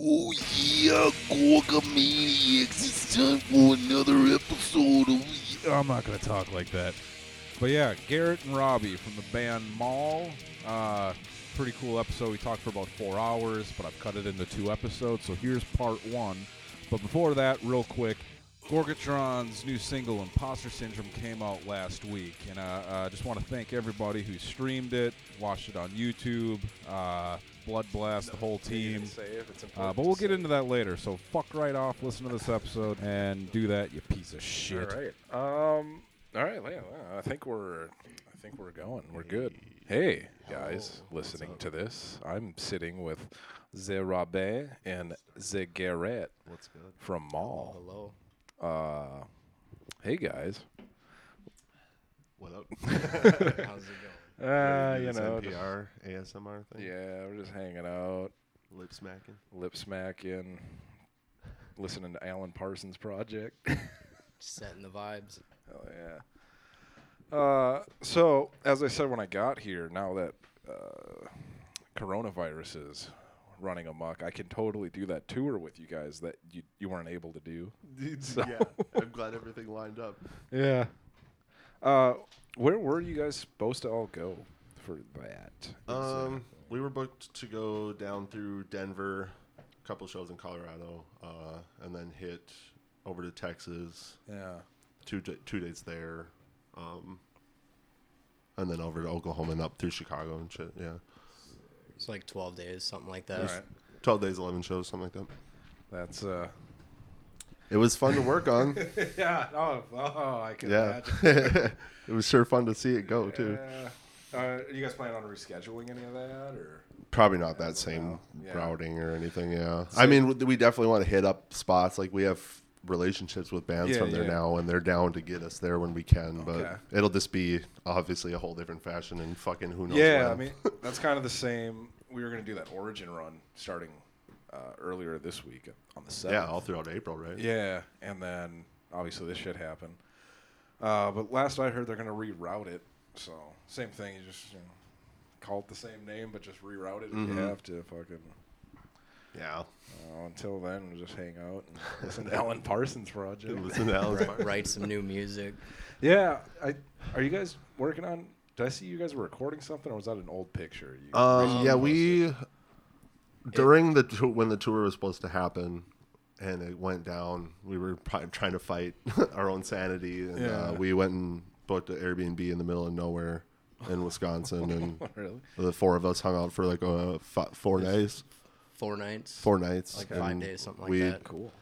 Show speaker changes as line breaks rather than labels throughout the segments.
Oh yeah, Gorgamaniacs! It's time for another episode of.
I'm not gonna talk like that. But yeah, Garrett and Robbie from the band Mall. Uh, pretty cool episode. We talked for about four hours, but I've cut it into two episodes. So here's part one. But before that, real quick, Gorgatron's new single "Imposter Syndrome" came out last week, and uh, I uh, just want to thank everybody who streamed it, watched it on YouTube, uh, Blood Blast, the whole team. Uh, but we'll get into that later. So fuck right off, listen to this episode, and do that, you piece of shit.
All right. Um. All right. Yeah, I think we're. I think we're going. We're good. Hey guys, listening to this, I'm sitting with Ze Rabet and Ze Garrett
What's good?
from Mall.
Hello.
Uh, hey guys.
What up?
How's it going?
Uh, you
this
know, just-
NPR ASMR thing.
yeah, we're just hanging out,
Lip smacking.
lip smacking, listening to Alan Parsons Project.
Setting the vibes.
Oh yeah. Uh, so as I said when I got here, now that uh, coronavirus is running amok, I can totally do that tour with you guys that you you weren't able to do. So-
yeah, I'm glad everything lined up.
Yeah. Uh, where were you guys supposed to all go for that?
Um, we were booked to go down through Denver, a couple shows in Colorado, uh, and then hit over to Texas.
yeah.
Two da- two dates there, um, and then over to Oklahoma and up through Chicago and shit. Yeah,
It's like 12 days, something like that.
All right.
twelve days, eleven shows, something like that.
That's uh.
It was fun to work on.
yeah. Oh, oh, I can
yeah, it was sure fun to see it go too.
Uh, are you guys planning on rescheduling any of that, or?
Probably not that same
yeah.
routing or anything. Yeah, I mean, we- we definitely want to hit up spots. Like we have relationships with bands
Yeah,
from there
yeah.
now, and they're down to get us there when we can.
Okay.
But it'll just be obviously a whole different fashion, and fucking who knows.
Yeah,
when.
I mean that's kind of the same. We were going to do that Origin run starting uh, earlier this week on the seventh.
yeah, all throughout April, right?
Yeah, and then obviously this shit happened. Uh, but last I heard, they're going to reroute it. So same thing. You just you know, call it the same name, but just reroute it if you
Mhm.
have to. Fucking.
Yeah.
Uh, until then, we'll just hang out and listen to Alan Parsons Project.
Listen to Alan's part.
Write some new music.
Yeah, I. Are you guys working on? Did I see you guys were recording something, or was that an old picture? You
Um, yeah,
posted?
we during the tou- when the tour was supposed to happen, and it went down. We were pri- trying to fight our own sanity, and
Yeah.
uh, we went and booked an Airbnb in the middle of nowhere in Wisconsin, and
really.
the four of us hung out for like uh, fi- four days,
Four nights.
four nights,
Like five days, something like
we,
that.
Cool.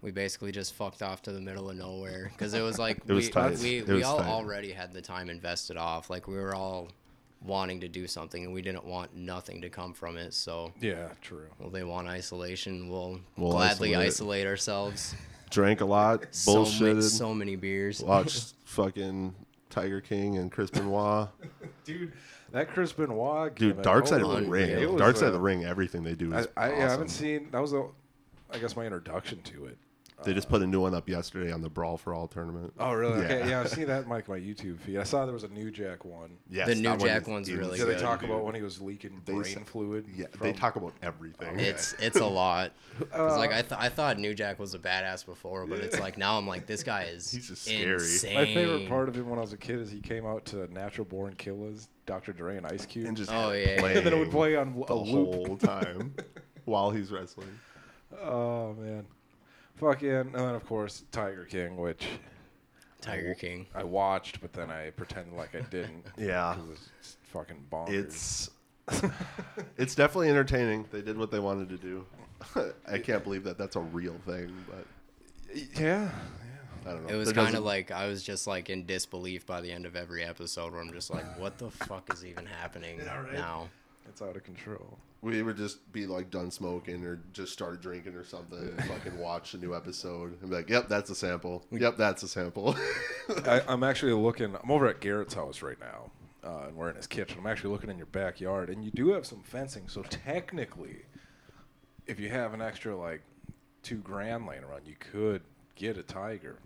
We basically just fucked off to the middle of nowhere because it was like
It was
we, we,
It
we
was
all
tight.
already had the time invested off. Like we were all wanting to do something and we didn't want nothing to come from it. So,
Yeah, true.
well, they want isolation. We'll,
We'll
gladly
isolate.
isolate, ourselves.
drank a lot,
so,
bullshitted,
many, so many beers.
watched fucking Tiger King and Chris Benoit.
Dude, that Chris Benoit.
Dude,
gimmick,
Dark Side of the Ring,
it was,
Dark Side of the Ring, everything they do
I,
is
I, yeah, I haven't seen. That was, a, I guess, my introduction to it.
They just put a new one up yesterday on the Brawl for All tournament.
Oh, really?
Yeah.
Okay, yeah, I've seen that in like my YouTube feed. I saw there was a New Jack one.
Yes,
The New
that one
Jack one's
insane,
really
Did they
good.
talk about when he was leaking
They
brain
said-
fluid?
Yeah, they
from-
talk about everything.
It's it's a lot. 'Cause, like
Uh,
I, th- I thought New Jack was a badass before, but it's like now I'm like this guy is
He's just scary.
insane.
My favorite part of him when I was a kid is he came out to Natural Born Killers, Dr. Dre and Ice Cube,
and just
Oh, yeah, yeah.
and then it would play on
the
a loop.
whole time while he's wrestling.
Oh man, fucking, and then of course Tiger King, which
Tiger King.
I watched, but then I pretended like I didn't.
Yeah.
'cause it's fucking bonkers.
It's it's definitely entertaining. They did what they wanted to do. I can't believe that that's a real thing, but
yeah,
I don't know.
It was
There
kind of
doesn't-
like I was just like in disbelief by the end of every episode, where I'm just like, what the fuck is even happening
right?
now?
It's out of control.
we would just be like done smoking or just started drinking or something and fucking watch a new episode and be like, "Yep, that's a sample. Yep, that's a sample."
I, I'm actually looking. I'm over at Garrett's house right now, uh, and we're in his kitchen. I'm actually looking in your backyard, and you do have some fencing. So technically, if you have an extra like two grand laying around, you could get a tiger.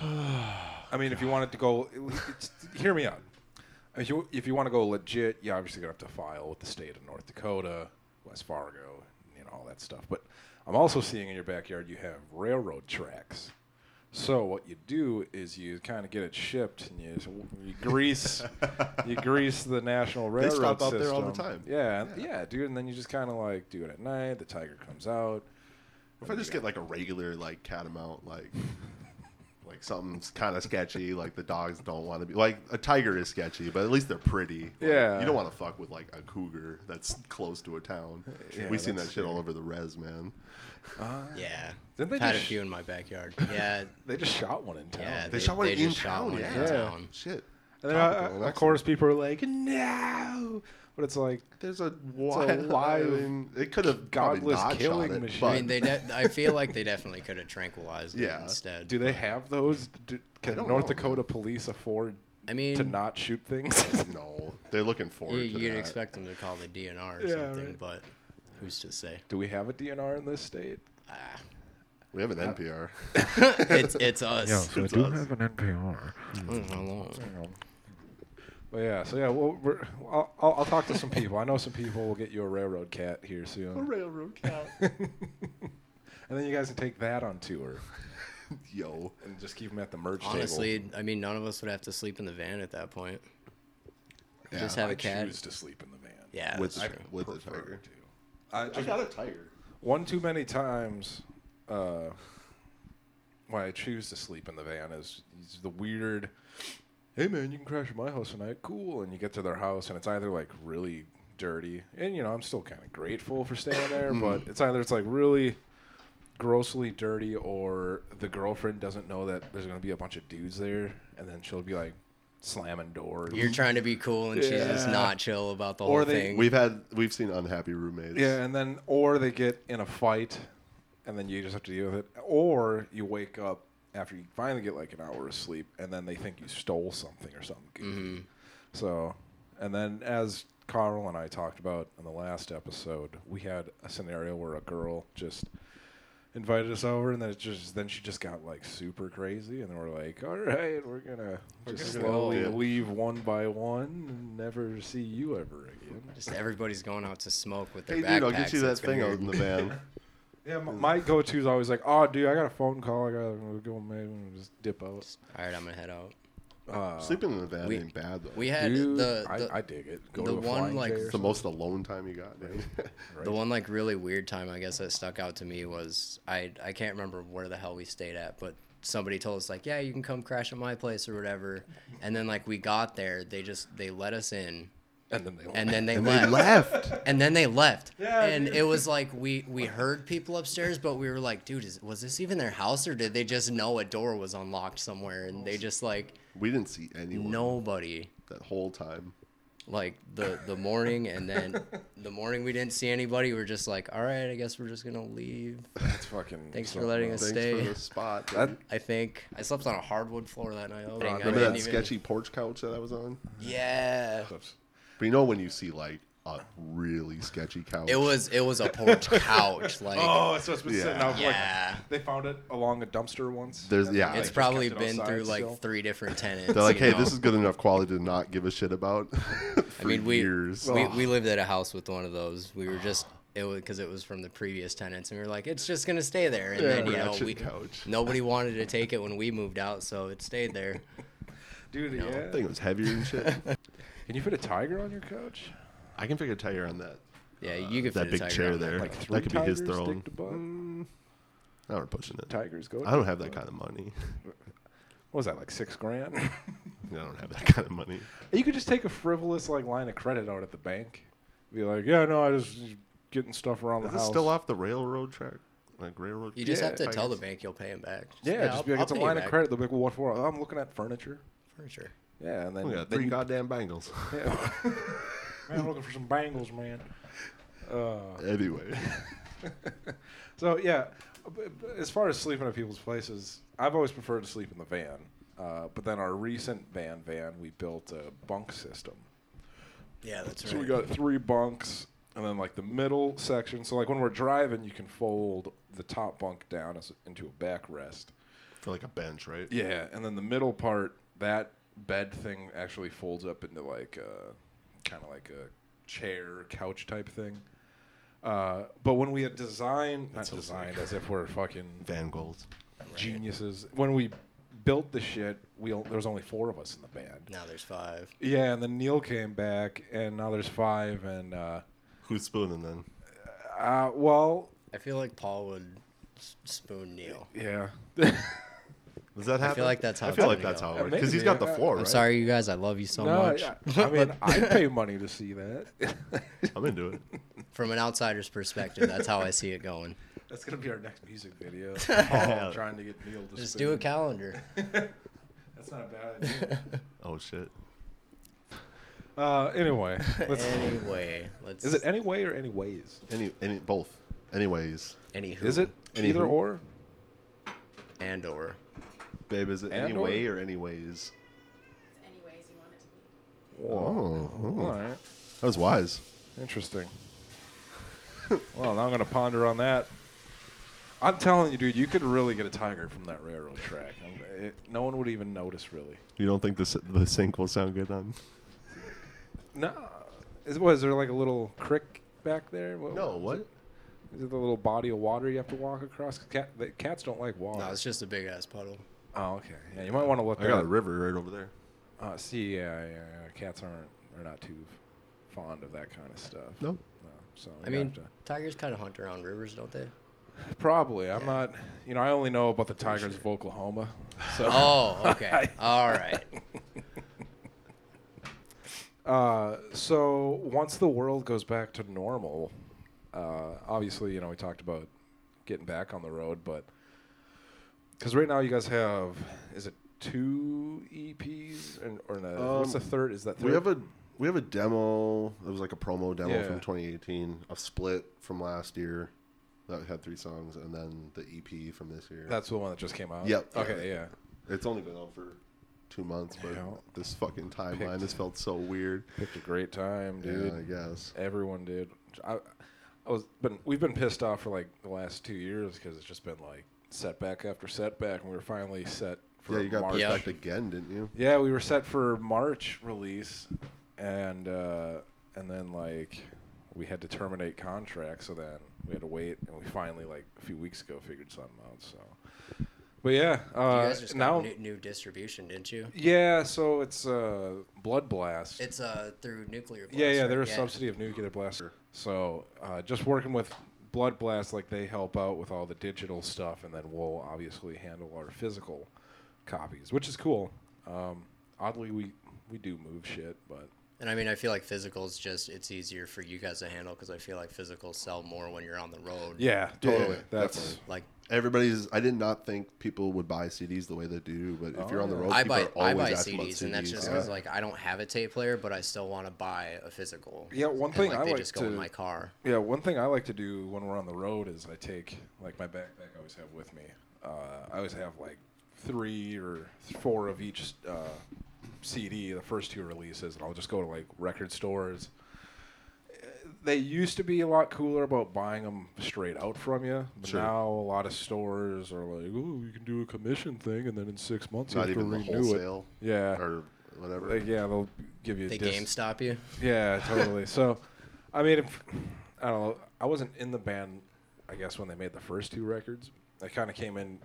I mean, if you wanted to go, it's, hear me out. If you if you want to go legit, you obviously gonna have to file with the state of North Dakota. West Fargo, you know all that stuff. But I'm also seeing in your backyard you have railroad tracks. So what you do is you kind of get it shipped and you, you grease you grease the national railroad they
stop out
system.
there all the time.
Yeah, and- yeah, dude. And then you just kind of like do it at night. The tiger comes out.
If I just get like a regular like catamount, like like something's kind of sketchy, like the dogs don't want to be like a tiger is sketchy, but at least they're pretty. Like,
Yeah.
you don't want to fuck with like a cougar that's close to a town.
Yeah,
We've seen that
that's
shit all over the res, man.
Yeah.
Didn't they
Had a few in my backyard. Yeah.
They just shot one in town.
Yeah.
They, shot one
they
in
just shot
town.
one
yeah.
in town.
Shit.
And then, uh,
Topical,
of
that's-
course, people are like, "No," but it's like
There's a
a
wild.
live,
I mean, it could have
godless
not
killing
shot it,
machine.
I mean, they. De- I feel like they definitely could have tranquilized it
Yeah.
instead.
do they have those? Do, can North
know,
Dakota police afford
I mean,
to not shoot things?
no, they're looking forward
you,
to
you'd
that.
expect them to call the DNR or
Yeah,
something,
right.
but who's to say?
do we have a DNR in this state?
Ah,
We have an NPR.
it's it's us.
we
It's
do
us.
have an NPR.
Mm, how long?
But yeah, so yeah, well, we're, I'll, I'll, I'll talk to some people. I know some people will get you a railroad cat here soon, A
railroad cat.
and then you guys can take that on tour
Yo.
and just keep them at the merch table.
Honestly, I mean, none of us would have to sleep in the van at that point.
Yeah,
just have
I
a cat.
choose to sleep in the van.
Yeah,
With
that's
the,
true.
with the tiger.
to. I
I got a tiger.
one too many times uh, why I choose to sleep in the van is, is the weird. Hey man, you can crash at my house tonight. Cool, and you get to their house and it's either like really dirty, and you know I'm still kind of grateful for staying there, hmm. but it's either it's like really grossly dirty or the girlfriend doesn't know that there's gonna be a bunch of dudes there, and then she'll be like slamming doors.
You're trying to be cool, and she's just
Yeah.
not chill about the
Or
whole
they-
thing.
We've had we've seen unhappy roommates.
Yeah, and then or they get in a fight, and then you just have to deal with it. Or you wake up after you finally get like an hour of sleep, and then they think you stole something or something. goofy. Mm-hmm. So, and then as Carl and I talked about in the last episode, we had a scenario where a girl just invited us over, and then it just then she just got like super crazy, and then we're like, all right, we're gonna just
gonna
slowly
Yeah.
leave one by one, and never see you ever again.
just everybody's going out to smoke with their
Hey,
backpacks.
dude, I'll get you that thing
be
out in the van.
Yeah, my, my go-to is always like, "Oh, dude, I got a phone call. I gotta go, man, just dip out."
All right, I'm gonna head out.
Uh,
Sleeping in the van
we-
ain't bad though.
We had
dude,
the the,
I, I dig it. Go
the
to a
one,
flying
like,
chair or
it's the most alone time you got, man.
something,
the one like really weird time I guess that stuck out to me was I I can't remember where the hell we stayed at, but somebody told us like, yeah, you can come crash at my place or whatever. And then like we got there, they just they let us in,
and then they
and then they
and
left.
they left.
and then they left.
Yeah,
and
dude.
it was like we we heard people upstairs, but we were like, dude, is, was this even their house or did they just know a door was unlocked somewhere and they just like
We didn't see anyone
nobody
that whole time.
like the the morning and then the morning we didn't see anybody. We are just like, all right, I guess we're just gonna leave.
That's fucking.
Thanks for letting
else.
us
Thanks
stay.
for the spot.
That
I think I slept on a hardwood floor that night. I think. I
Remember that
even-
sketchy porch couch that I was on?
Yeah.
But you know when you see like a really sketchy couch.
It was it was a porch couch. Like
Oh, so it's been
Yeah.
sitting out. for,
Yeah.
Like, they found it along a dumpster once.
There's- yeah.
it's
just
probably
it
been
outside
through like
still.
three different tenants.
They're like, hey,
know?
this is good enough quality to not give a shit about.
I mean, we,
years.
we we lived at a house with one of those. We were just it was because it was from the previous tenants, and we were like, it's just gonna stay there. And
Yeah,
then you know we
couch.
nobody wanted to take it when we moved out, so it stayed there.
Dude,
No.
yeah.
I think it was heavier and shit.
Can you fit a tiger on your couch?
I can figure a tiger on that.
Yeah, you could
that
fit a
big
tiger
chair
on that.
there.
Like
That could be his
tigers,
throne.
dick to butt?
Mm, now we're pushing it.
Tigers go.
I don't have that kind of money.
What was that like six grand?
I don't have that kind of money.
you could just take a frivolous like line of credit out at the bank. Be like, yeah, no, I just getting stuff around
Is
the
this
house.
still off the railroad track? Like railroad?
You just
Yeah,
have to tell the
tigers?
bank you'll pay him back.
Yeah, just
I'll-
be like,
I'll
it's a
pay you
line of
back.
credit. They'll be like, well, what for? Oh, I'm looking at furniture.
Furniture.
Yeah, and then
We got
then
three
you-
goddamn bangles.
Yeah. man, I'm looking for some bangles, man. Uh,
anyway,
so yeah, b- b- as far as sleeping at people's places, I've always preferred to sleep in the van. Uh, but then our recent van van, we built a bunk system.
Yeah, that's right.
So we got three bunks, and then like the middle section. So like when we're driving, you can fold the top bunk down as into a backrest.
for like a bench, right?
Yeah, and then the middle part, that bed thing actually folds up into like a kind of like a chair, couch type thing. Uh, but when we had designed, not designed as if we're fucking
Van Goghs.
geniuses. When we built the shit, we o- there was only four of us in the band.
Now there's five.
Yeah, and then Neil came back, and now there's five. And uh,
Who's spooning then?
uh, well,
I feel like Paul would spoon Neil.
yeah.
Does that happen?
I feel like that's how
I feel like that's
go.
how it works. Because he's got the
floor.
four,
I'm
right?
sorry, you guys. I love you so
no,
much.
yeah. I mean, I'd pay money to see that.
I'm into it.
From an outsider's perspective, that's how I see it going.
That's gonna be our next music video. Paul trying to get Neil to
Just
spin.
do a calendar.
That's not a bad idea.
Oh shit.
Uh, anyway, let's,
anyway, let's.
is it anyway or anyways?
Any, any, both. Anyways,
Anywho.
Is it either or?
And or.
Babe, is it
And
anyway or anyways?
It's anyways you want it to be.
Oh, oh.
All right.
that was wise.
Interesting. well, now I'm gonna ponder on that. I'm telling you, dude, you could really get a tiger from that railroad track. I'm- It, no one would even notice, really.
You don't think the s- the sync will sound good on?
No, is, was there like a little creek back there? What,
No, what?
Is it the little body of water you have to walk across? Cat, the cats don't like water.
No, it's just a big ass puddle.
Oh, okay. Yeah, you might want to look.
I got a river right over there.
Uh, see, yeah, yeah, yeah, cats aren't. They're not too fond of that kind of stuff.
No.
No, so
I mean,
to-
tigers kind of hunt around rivers, don't they?
probably. I'm not. You know, I only know about the tigers of Oklahoma. So.
Oh, okay. All right.
Uh, so once the world goes back to normal, uh, obviously, you know, we talked about getting back on the road, but because right now you guys have, is it two EPs and or no, what's the
Um,
third? Is that third?
We have a we have a demo. It was like a promo demo
Yeah.
from 2018. A split from last year that had three songs, and then the EP from this year.
That's the one that just came out.
Yep.
Okay. Yeah.
it's only been out for two months, but
Yeah.
this fucking timeline has felt so weird.
Picked a great time, dude.
Yeah, I guess.
Everyone did. I, I was, been we've been pissed off for like the last two years because it's just been like setback after setback, and we were finally set for
Yeah, you got
March.
pushed back again, didn't you?
Yeah, we were set for March release, and uh, and then like we had to terminate contract, so then we had to wait, and we finally like a few weeks ago figured something out. So, but yeah,
you
uh,
guys just
now
got new, new distribution, didn't you?
yeah, so it's uh, Blood Blast.
It's uh through nuclear. Blast,
yeah, yeah,
right?
they're a subsidy of Nuclear Blaster. So uh, just working with Blood Blast, like they help out with all the digital stuff, and then we'll obviously handle our physical copies, which is cool. Um, oddly, we we do move shit, but
And I mean, I feel like physicals just it's easier for you guys to handle because I feel like physicals sell more when you're on the road.
yeah,
Yeah,
totally. That's
definitely.
Like
Everybody's. I did not think people would buy CDs the way they do, but if you're on the
Oh,
road,
I
people
buy
are
I buy
asking about
CDs, and that's just
CDs.
because like I don't have a tape player, but I still want to buy a physical.
Yeah, one
And,
thing
like,
I
they
like
just go
to-
in my car.
yeah. One thing I like to do when we're on the road is I take like my backpack. I always have with me. Uh, I always have like three or four of each uh, CD, the first two releases, and I'll just go to like record stores. They used to be a lot cooler about buying them straight out from you, but
Sure.
now a lot of stores are like, "Oh, you can do a commission thing, and then in six months
Not
you have
even
to
the
renew
wholesale
it." Yeah,
or whatever.
like, yeah, they'll give you
They
dis-
game stop you.
yeah, totally. so, I mean, if, I don't know. I wasn't in the band, I guess, when they made the first two records. I kind of came in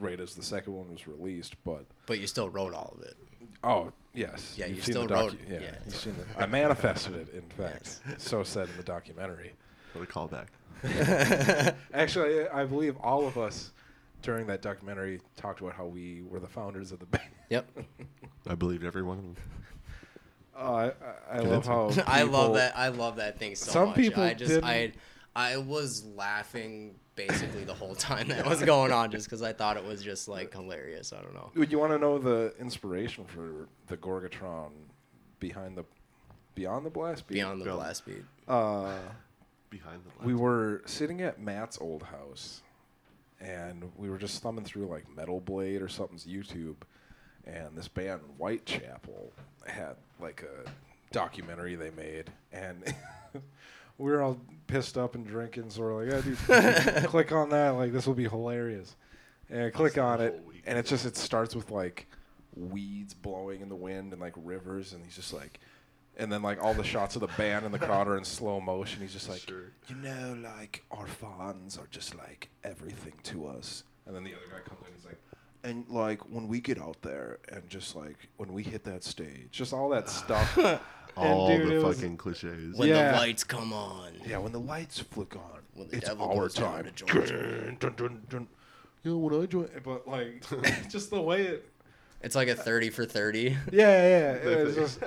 right as the second one was released, but
But you still wrote all of it.
oh yes,
Yeah,
you've
you
seen
still
the
wrote-
Yeah,
yeah.
you've seen the, I manifested it. In fact, so said in the documentary.
What a callback.
Actually, I, I believe all of us during that documentary talked about how we were the founders of the band.
Yep.
I believed every one of them.
Oh, I, I, I love how
I love that. I love that thing so
Some
much.
people
I just
didn't-
I I was laughing basically the whole time that was going on just because I thought it was just like hilarious. I don't know.
Would you want to know the inspiration for the Gorgatron behind the Beyond the Blast Beat?
Beyond the
Beyond-
blast beat.
Uh,
Behind the blast
we were sitting at Matt's old house, and we were just thumbing through like Metal Blade or something's YouTube, and this band Whitechapel had like a documentary they made, and we were all pissed up and drinking, so we're like, yeah, dude, click on that, like this will be hilarious, and I click on it,
week.
and it just it starts with like weeds blowing in the wind and like rivers, and he's just like And then like all the shots of the band and the crowd are in slow motion. He's just like,
Sure.
you know, like our fans are just like everything to us. And then the other guy comes in, he's like, and like when we get out there and just like when we hit that stage, just all that stuff. And,
All
dude,
the
it was-
fucking cliches.
When
Yeah.
the lights come on.
Yeah, when the lights flick on,
When the
it's
devil
our
goes down
time.
to Georgia.
Dun, dun, dun, dun. You know, when I join, but like, just the way it.
It's like a 30 for 30.
Yeah, yeah. It was just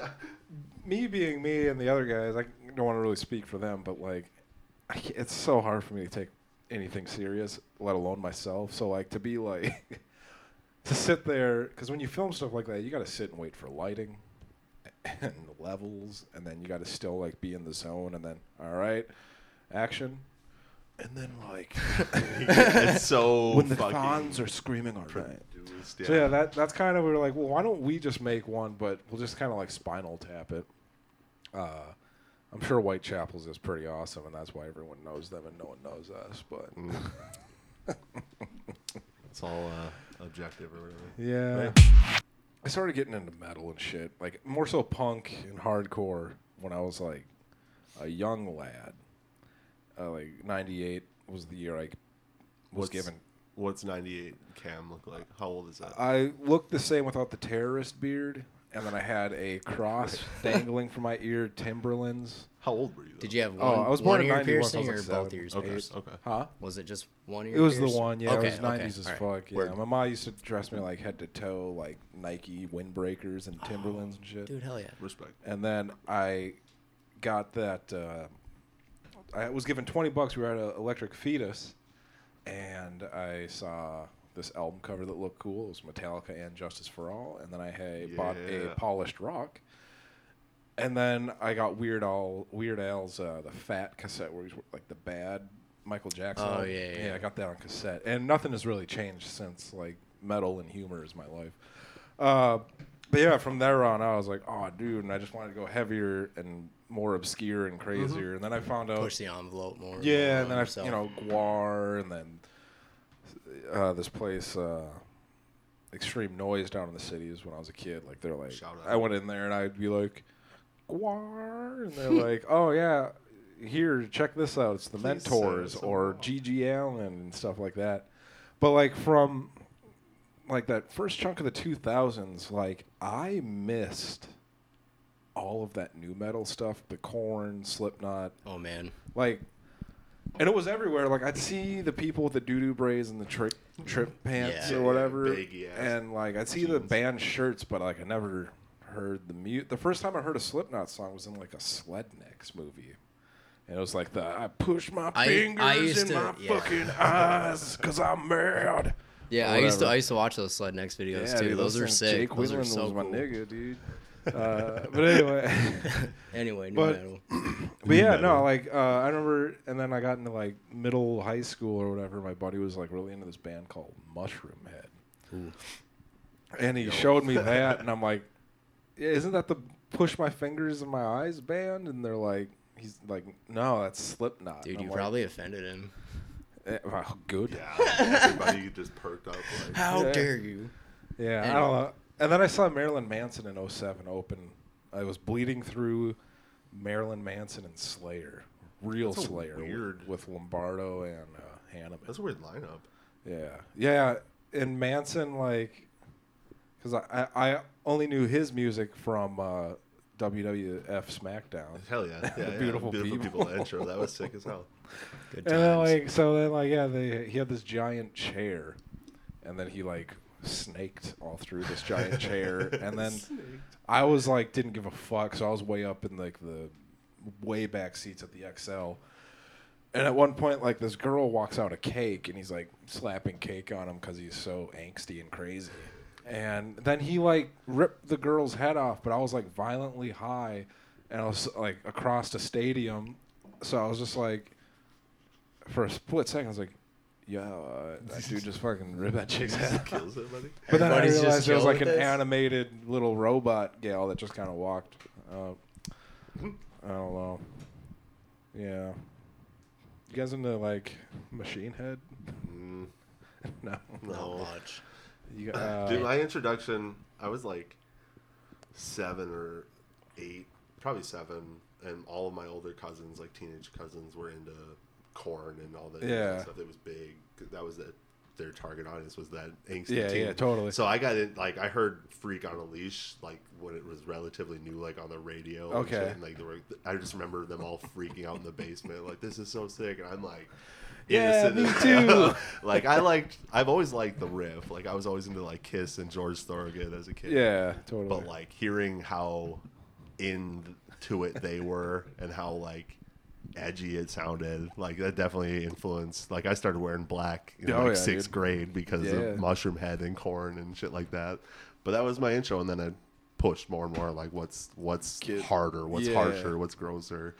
me being me and the other guys. I don't want to really speak for them, but like, I it's so hard for me to take anything serious, let alone myself. So like to be like to sit there because when you film stuff like that, you got to sit and wait for lighting and levels, and then you got to still like be in the zone, and then all right, action, and then like
it's so
when the
fucking
fans are screaming all right.
produced.
So yeah, that that's kind of we were like, well, why don't we just make one, but we'll just kind of like Spinal Tap it. Uh, I'm sure Whitechapel's is pretty awesome, and that's why everyone knows them and no one knows us. But
Mm. it's all uh, objective or whatever.
yeah, I started getting into metal and shit, like more so punk and hardcore when I was like a young lad. Uh, like '98 was the year I was
What's-
given
What's 98 Cam look like? How old is that?
I looked the same without the terrorist beard, and then I had a cross dangling from my ear, Timberlands.
How old were you? Though?
Did you have
Oh,
one,
I was born
one
in
ear
91, so I
piercing
was
or
like
both
seven.
ears
Okay.
pierced?
Okay.
Huh?
Was it just one ear
It was the
pierced?
one, yeah.
Okay,
it was
okay,
90s as
alright.
fuck. Yeah.
Word.
My mom used to dress me like head to toe, like Nike windbreakers and Timberlands and shit.
Dude, hell yeah.
Respect.
And then I got that. Uh, I was given 20 bucks. We were at a Electric Fetus, and I saw this album cover that looked cool. It was Metallica and Justice for All. And then I had bought a
Yeah.
Polished Rock. And then I got Weird Al, Weird Al's uh, the Fat cassette, where he's like the bad Michael Jackson.
Oh,
album.
yeah, yeah,
I got that on cassette, and nothing has really changed since. Like metal and humor is my life. Uh, but yeah, from there on, I was like, oh, dude, and I just wanted to go heavier and more obscure and crazier. And then I found out,
Push the envelope more.
yeah, and then I, you know, GWAR, and then uh, this place, uh, Extreme Noise down in the cities when I was a kid. Like they're like,
Shout out.
I went in there and I'd be like, And they're like, oh yeah, here, check this out. It's the
Please
Mentors or G.G. Allin and stuff like that. But like from like that first chunk of the 2000s, like I missed all of that new metal stuff, the Korn, Slipknot,
Oh, man.
like and it was everywhere like i'd see the people with the doo-doo braids and the tri- trip pants
Yeah.
or
Yeah,
whatever
baggy ass
and like i'd see the band shirts but like i never heard the mute the first time i heard a slipknot song was in like a Slednecks movie and it was like the i push my
I-
fingers
I used
in
to-
my
yeah.
fucking eyes because i'm mad
Yeah, I used to
whatever.
I used to watch those Slednecks videos
yeah,
too.
dude,
those are
things-
sick.
jake
those are
Whelan
so
was my
cool.
nigga dude uh, but anyway
Anyway, new
But-
metal.
But yeah,
metal.
no, like uh, I remember, and then I got into like middle high school or whatever. My buddy was like really into this band called Mushroom Head,
Ooh.
and he showed me that, and I'm like, "Yeah, "Isn't that the Push My Fingers in My Eyes band?" And they're like, "He's like, no, that's Slipknot."
Dude, you
like,
probably offended him.
"Eh, wow, good.
Yeah, everybody just perked up. Like,
How
Yeah.
dare you?
Yeah, I don't know. And then I saw Marilyn Manson in 07 open. I was Bleeding Through Marilyn Manson and Slayer, real
That's
Slayer,
weird-
with Lombardo and uh, Hanneman.
that's a weird lineup.
Yeah, yeah, and Manson like, because I, I I only knew his music from uh, WWF SmackDown.
Hell yeah, yeah, yeah.
Beautiful
beautiful
People.
people. intro that was sick as hell.
Good
And then
times.
like so then like yeah they he had this giant chair, and then he like snaked all through this giant chair, and then I was like didn't give a fuck, so I was way up in like the way back seats at the Xcel. And at one point, like this girl walks out a cake, and he's like slapping cake on him because he's so angsty and crazy. And then he like ripped the girl's head off, but I was like violently high, and I was like across the stadium, so I was just like, for a split second, I was like, "Yo, uh, that dude just fucking ripped that chick's head." off."
Kills everybody.
But then I
Everybody's just
realized it was like an
with this?
animated little robot gal that just kind of walked. Uh, I don't know. Yeah. You guys into like Machine Head?
Mm,
no.
Not
no,
much.
You, uh,
dude, my introduction, I was like seven or eight, probably seven, and all of my older cousins, like teenage cousins, were into Korn and all that
Yeah.
stuff. That was big. That was the, their target audience was that angsty
Yeah,
teen.
yeah, totally.
So I got it. Like I heard "Freak on a Leash" like when it was relatively new, like on the radio. and
Okay.
shit, and, like were, I just remember them all freaking out in the basement, like this is so sick, and I'm like.
Yeah, me too.
like I liked, I've always liked the riff. Like I was always into like Kiss and George Thorogood as a kid.
Yeah, totally.
But like hearing how into it they were and how like edgy it sounded, like that definitely influenced. Like I started wearing black in
Oh,
like
yeah,
sixth
dude.
grade because
Yeah.
of Mushroomhead and Korn and shit like that. But that was my intro, and then I pushed more and more like what's what's
Kid-
harder, what's
Yeah.
harsher, what's grosser.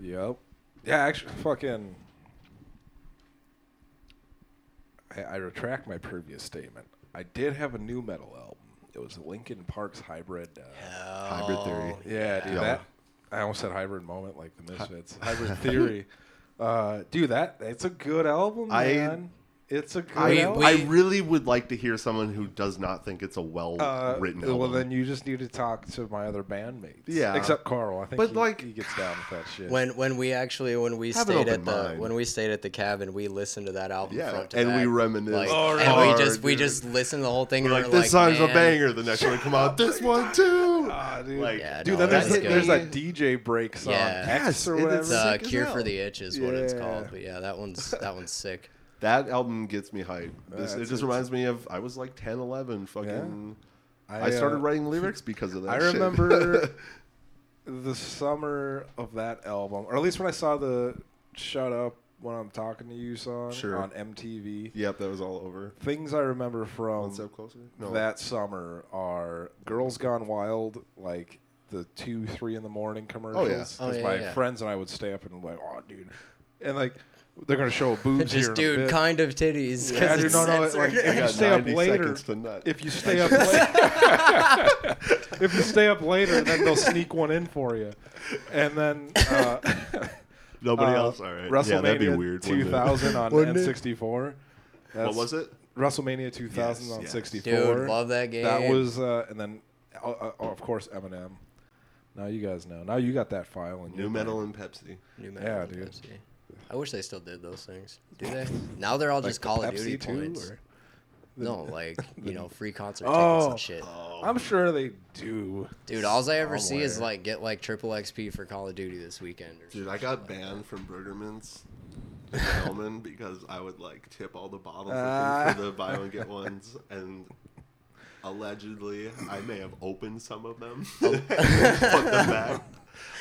Yep. Yeah, actually, fucking. I, I retract my previous statement. I did have a new metal album. It was Linkin Park's Hybrid. Uh,
Hybrid Theory.
yeah, dude. That I almost said Hybrid Moment, like the Misfits. Hybrid Theory. Uh, dude, that it's a good album,
I-
man. It's a good
I,
album.
I really would like to hear someone who does not think it's a well
Uh,
written album.
well, then you just need to talk to my other bandmates.
Yeah.
except Carl. I think
But,
he,
like-
he gets down with that shit.
When when we actually when we
Have an
stayed
open
at the
mind.
when we stayed at the cabin, we listened to that album
Yeah,
front to
and
back.
we reminisced
Like,
Oh,
and we
hard,
just we
dude.
just listened to the whole thing.
We're
and
like,
we were
this song's
man,
a banger. The next one come out, this one too.
Ah, dude.
Like,
Yeah,
Dude,
no,
then there's,
that's
that,
good.
there's that DJ break song,
Yeah.
X
Yes,
or
it is
whatever.
It's uh,
sick as
Cure
hell.
for the Itch is what it's
Yeah.
called. But yeah, that one's that one's sick.
That album gets me hyped. This, it just
it's-
reminds me of I was like 10, 11. Fucking, I,
I,
started
uh,
writing lyrics because of that.
I
shit.
remember the summer of that album, or at least when I saw the "Shut Up When I'm Talking to You" song
Sure.
on MTV.
yep, that was all over.
Things I remember from
One step closer. No,
that summer are "Girls Gone Wild," like the two, three in the morning commercials.
Oh,
'Cause
yeah,
my
yeah.
friends and I would stay up and like, oh, dude, and like they're gonna show boobs here
Just
in a
dude,
bit.
kind of titties. 'cause
Yeah, dude,
it's
no, no, like, if you stay up later,
seconds to nut.
if you stay up late, if you stay up later, then they'll sneak one in for you, and then uh,
Nobody
uh,
else. All right.
WrestleMania
yeah, that'd be weird.
2000 on N64.
What was it?
WrestleMania 2000
Yes,
on
yes.
64.
Dude, love that game.
That was, uh, and then uh, uh, of course Eminem. Now you guys know. Now you got that file in
New metal and Pepsi.
New Metal
Yeah,
and
dude.
Pepsi. I wish they still did those things. Do they? Now they're all
Like
just
the
Call of Duty
too,
points.
or-
No, like you know, free concert tickets
Oh.
and shit.
I'm sure they do.
Dude, all I ever see is like get like triple XP for Call of Duty this weekend. Or
Dude, I got
like
banned from Burgerman's Hellman because I would like tip all the bottles with them
Ah.
for the buy one get ones, and allegedly I may have opened some of them, and put them back.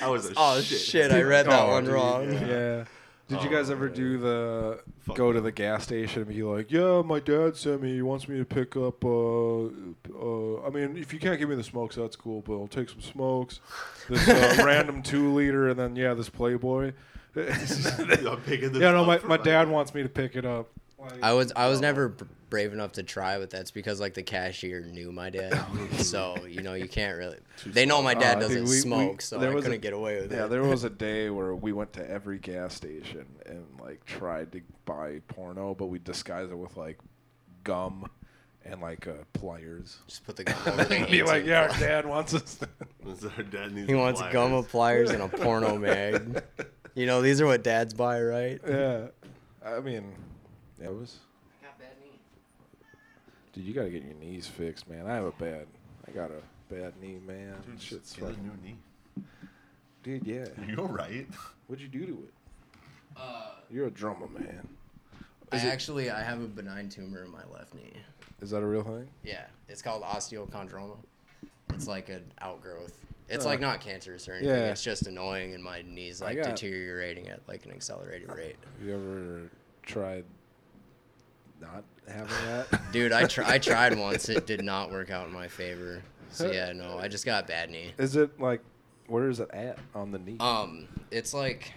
I was a
Oh
shit.
shit! I read that
Oh,
one
dude,
wrong.
yeah.
Yeah. Did you guys
Oh,
ever
man.
do the
Fuck
go to the gas station and be like, "Yeah, my dad sent me. He wants me to pick up. Uh, uh, I mean, if you can't give me the smokes, that's cool, but I'll take some smokes. This uh, random two liter, and then yeah, this Playboy.
I'm picking this
yeah, no,
up
my,
for
my dad wants me to pick it up. Like,
I was I was never brave enough to try, but that's because like the cashier knew my dad, so you know you can't really. They know my dad
Uh,
doesn't
dude, we- we-
smoke, so
there
I
was a-
couldn't get away with it.
yeah,
it.
there was a day where we went to every gas station and like tried to buy porno, but we disguised it with like gum and like uh, pliers.
Just put the gum over the
Be like, yeah, our dad wants us.
Our dad needs
He wants
pliers.
gum pliers and a porno mag. You know, these are what dads buy, right?
yeah, I mean, it was.
Got bad knee.
Dude, you gotta get your knees fixed, man. I have a bad, I got a bad knee, man.
Dude,
Shit's
get a
fucking,
new knee.
dude. Yeah,
You're all right?
what'd you do to it?
Uh,
You're a drummer, man.
I
Is it-
actually I have a benign tumor in my left knee.
Is that a real thing?
Yeah, it's called osteochondroma. It's like an outgrowth. It's
Uh,
like not cancerous or anything.
yeah.
It's just annoying, and my knees like
got-
deteriorating at like an accelerated rate.
Have you ever tried not having that?
Dude, I tr- I tried once. It did not work out in my favor. So yeah, no, I just got bad knee.
Is it like, where is it at on the knee?
Um, it's like,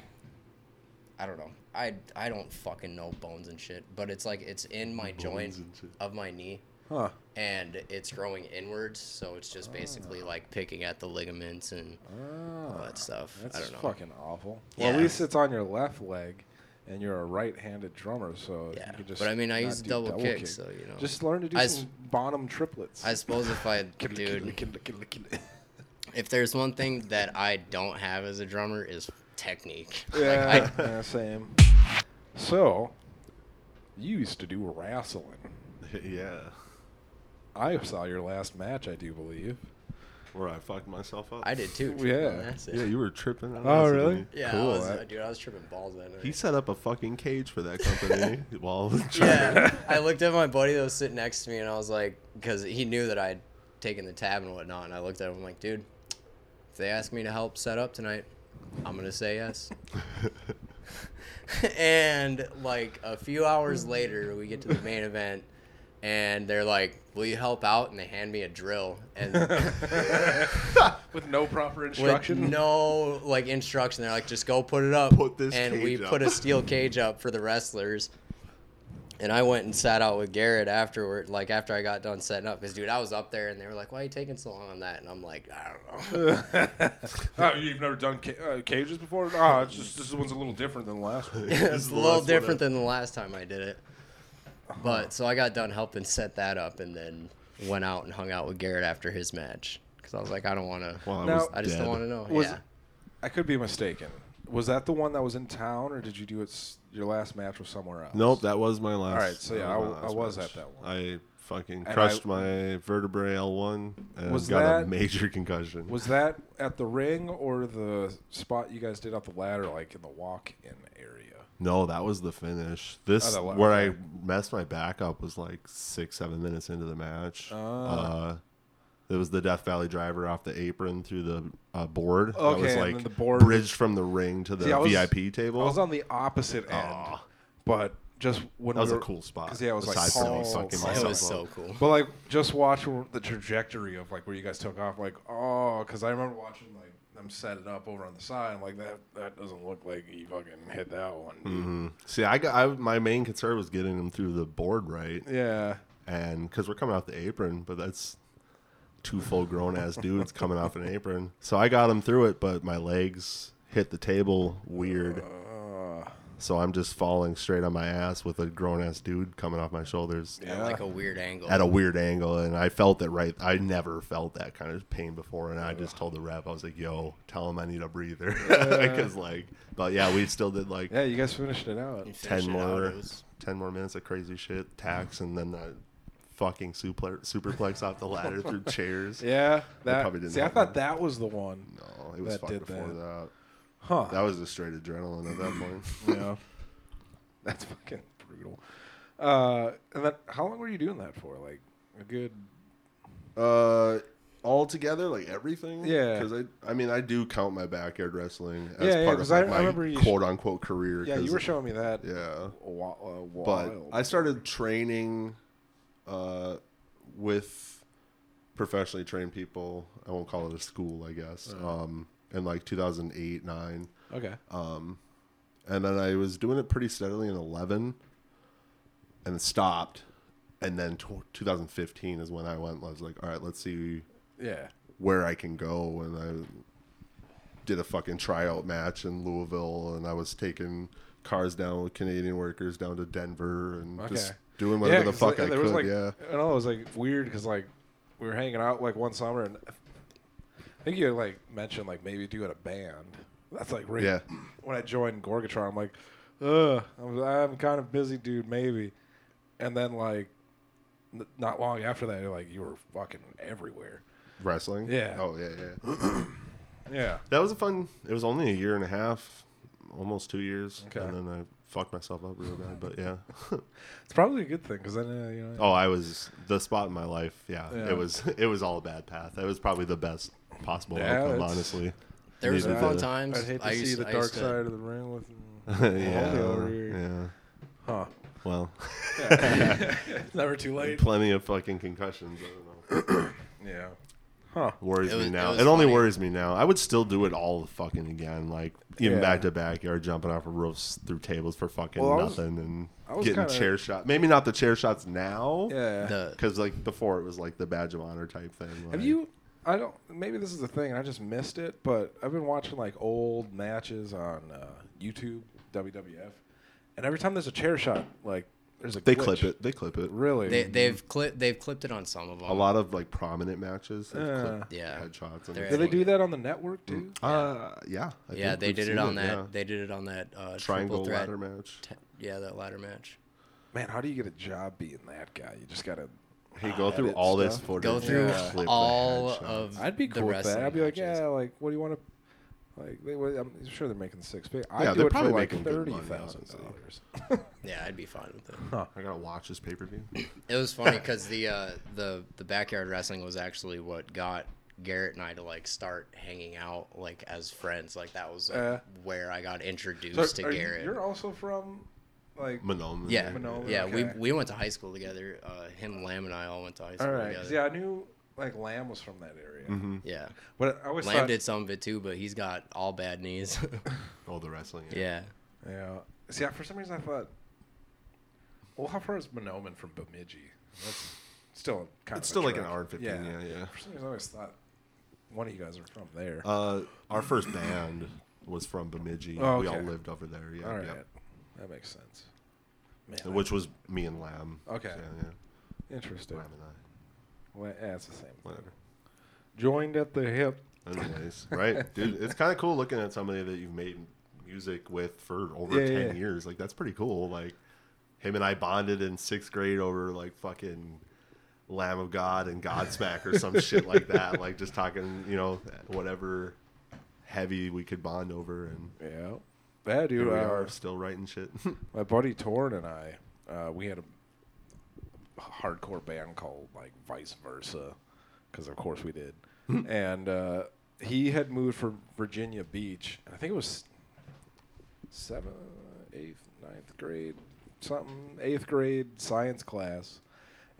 I don't know. I I don't fucking know bones and shit, but it's like it's in my joint of my knee,
huh?
and it's growing inwards. So it's just basically like picking at the ligaments and all
Ah,
that stuff.
that's
I don't know.
fucking awful. Well, at least it's on your left leg, and you're a right-handed drummer, so
Yeah,
you can just.
but I mean, I
not
use
do
double, kick, so you know.
Just learn to do
I
some
s-
bottom triplets.
I suppose if I,
Kiddle, kiddle,
dude. If there's one thing that I don't have as a drummer is technique.
Yeah,
Like, I,
yeah, same. So, you used to do wrestling.
yeah.
I saw your last match, I do believe.
Where I fucked myself up.
I did too.
Yeah.
That's it.
yeah, you were tripping. on
Oh,
acid,
really?
didn't?
Yeah,
Cool,
I was,
that-
dude, I was tripping balls that night.
He set up a fucking cage for that company while
yeah, I looked at my buddy that was sitting next to me, and I was like, because he knew that I'd taken the tab and whatnot, and I looked at him I'm like, dude, if they ask me to help set up tonight, I'm gonna say yes. and like a few hours later, we get to the main event, and they're like, "Will you help out?" And they hand me a drill, and
With no proper
with
instruction?
no like instruction. They're like, just go put it up.
Put this
and we
cage
put a steel cage up for the wrestlers. And I went and sat out with Garrett afterward, like after I got done setting up. Because dude, I was up there, and they were like, "Why are you taking so long on that?" And I'm like, "I don't know."
oh, you've never done ca- uh, cages before? Oh, it's just this one's a little different than the last one.
it's a little different
up.
than the last time I did it. But so I got done helping set that up, and then went out and hung out with Garrett after his match. Because I was like, I don't want to.
While I
Now-
I just
dead.
don't want to know.
Was-
yeah.
I could be mistaken. Was that the one that was in town, or did you do it? Your last match was somewhere else?
Nope, that was my last.
All right, so yeah,
that
I
my
w- I
last
was
match.
at that one.
I fucking crushed
I-
my vertebrae L1 and
Was
got a major concussion.
Was that at the ring or the spot you guys did up the ladder, like in the walk-in area?
No, that was the finish. This
Oh,
where I messed my back up was like six, seven minutes into the match.
Ah.
Uh, it was the Death Valley driver off the apron through the uh, board. that
Okay,
was like
the board-
bridged from the ring to the
See, I was-
VIP table.
I was on the opposite end,
Aw.
but just when
that was
we
a cool spot.
yeah, it was like
aside from me
Paul-
fucking
It was so
up.
cool.
But like, just watch the trajectory of like where you guys took off. Like, oh, because I remember watching like them set it up over on the side. I'm like, that that doesn't look like he fucking hit that one. dude."
Mhm. See, I got I, my main concern was getting him through the board right,
Yeah,
and because we're coming off the apron, but that's two full grown ass dudes coming off an apron. So I got him through it, but my legs hit the table weird.
uh,
So I'm just falling straight on my ass with a grown ass dude coming off my shoulders
At like a weird angle.
at a weird angle, and I felt it right. I never felt that kind of pain before, and I just told the rep, I was like, "Yo, tell him I need a breather," because like, but yeah, we still did like
yeah, you guys finished it out.
You finish
ten
it out,
more,
it was-
ten more minutes of crazy shit, tax, and then the fucking super superplex off the ladder through chairs.
Yeah, that.
probably didn't
see, I thought
me.
that was the one.
No, it was
That
fuck
did
before
that.
that.
Huh?
That was just straight adrenaline at that point.
yeah, that's fucking brutal. Uh, and then how long were you doing that for? Like a good.
Uh, all together, like everything.
Yeah.
Because I, I mean, I do count my backyard wrestling as
Yeah, yeah,
of like,
I
my
sh-
quote unquote career.
Yeah, you were showing me that.
Yeah.
A while, a
but. I started training uh, with professionally trained people. I won't call it a school, I guess. Um, in like 2008, nine,
okay.
um, and then I was doing it pretty steadily in 11, and it stopped. And then tw 2015 is when I went. I was like, all right, let's see
Yeah.
where I can go, and I did a fucking tryout match in Louisville, and I was taking cars down with Canadian workers down to Denver, and just doing whatever
yeah,
the fuck
like,
I could.
like,
yeah,
I know it was like weird because like we were hanging out like one summer and I think you had, like mentioned like maybe doing a band. That's like right
Yeah.
when I joined Gorgatron, I'm like, ugh, I'm, I'm kind of busy, dude. Maybe, and then like n- not long after that, you're like you were fucking everywhere.
wrestling.
Yeah.
Oh yeah, yeah.
Yeah.
that was a fun. It was only a year and a half, almost two years,
Okay.
and then I fucked myself up real bad. But yeah.
It's probably a good thing because then uh, you know.
oh, I was the spot in my life. Yeah,
Yeah.
it was. It was all a bad path. It was probably the best possible
Yeah,
outcome,
it's-
honestly.
There was some
Needed
fun
to-
times.
I'd hate to
I
see
used,
the
I
dark
used to-
side of the ring with.
yeah,
over here.
yeah.
Huh.
Well,
Never too late.
plenty of fucking concussions. I don't know.
Yeah. Huh.
worries
It was-
me
it
now.
was
It, only
funny.
worries me now. I would still do it all fucking again, like even
Yeah.
back to backyard, jumping off of roofs through tables for fucking
Well, I was-
nothing, and
was
getting
kinda-
chair shot. Maybe not the chair shots now,
Yeah.
The,
because like before it was like the badge of honor type thing.
Have
like-
you? I don't. Maybe this is the thing. I just missed it, but I've been watching like old matches on uh, YouTube, WWF, and every time there's a chair shot, like There's a
They
glitch.
clip it. They clip it.
Really?
They they've clipped they've clipped it on some of them.
A lot of like prominent matches. they've
Uh,
clipped
yeah.
Headshots. And
They're
Do they do that on the network too?
Uh, yeah. I
yeah,
think
they
we've
did
seen
it on that.
yeah.
They did it on that uh,
triangle
triple threat.
ladder match.
te- yeah, that ladder match.
Man, how do you get a job being that guy? You just gotta.
Hey, go through
edit
all this
stuff.
footage.
Go
and
through
clip the
all
headshots.
of
I'd be
the
cool with that. I'd be like,
matches.
yeah, like, what do you want to? Like, they, well, I'm sure they're making six figures. I'd
Yeah,
do
they're
it for
probably
like
making good
thirty
money,
thousand
honestly.
dollars.
Yeah, I'd be fine with it.
I gotta watch this pay per view.
It was funny because the uh, the the backyard wrestling was actually what got Garrett and I to like start hanging out like as friends. Like that was like,
Uh,
where I got introduced to Garrett.
You're also from, like,
Mahnomen.
yeah,
Manolo,
yeah. We
okay.
we went to high school together. Uh, him, Lamb, and I all went to high school
all right. 'cause,
together.
Yeah, I knew like Lamb was from that area,
Mm-hmm.
Yeah,
but I always
Lamb
thought,
did some of it too, but he's got all bad knees.
All the wrestling.
yeah,
Yeah. See, I- for some reason I thought, well, how far is Mahnomen from Bemidji? That's still kind
It's
of
still
a
like an
trek.
hour and 15, yeah, yeah.
For some reason I always thought one of you guys are from there.
Uh, our first band was from Bemidji.
Oh,
We all
okay.
lived over there. Yeah,
all right,
yeah.
That makes sense. Man,
Which was me and Lamb.
Okay.
Yeah, yeah.
interesting.
Lamb and I.
Well, yeah, it's the same.
Whatever.
Joined at the hip.
Anyways, right, dude, it's kind of cool looking at somebody that you've made music with for over
Yeah,
ten
yeah.
years. Like that's pretty cool. Like him and I bonded in sixth grade over like fucking Lamb of God and Godsmack or some shit like that. Like just talking, you know, whatever heavy we could bond over, and
Yeah. Yeah,
here
dude.
we
uh,
are still writing shit.
my buddy Torn and I, uh, we had a hardcore band called like Vice Versa, because of course we did. and uh, he had moved from Virginia Beach. I think it was seventh, eighth, ninth grade, something, eighth grade science class.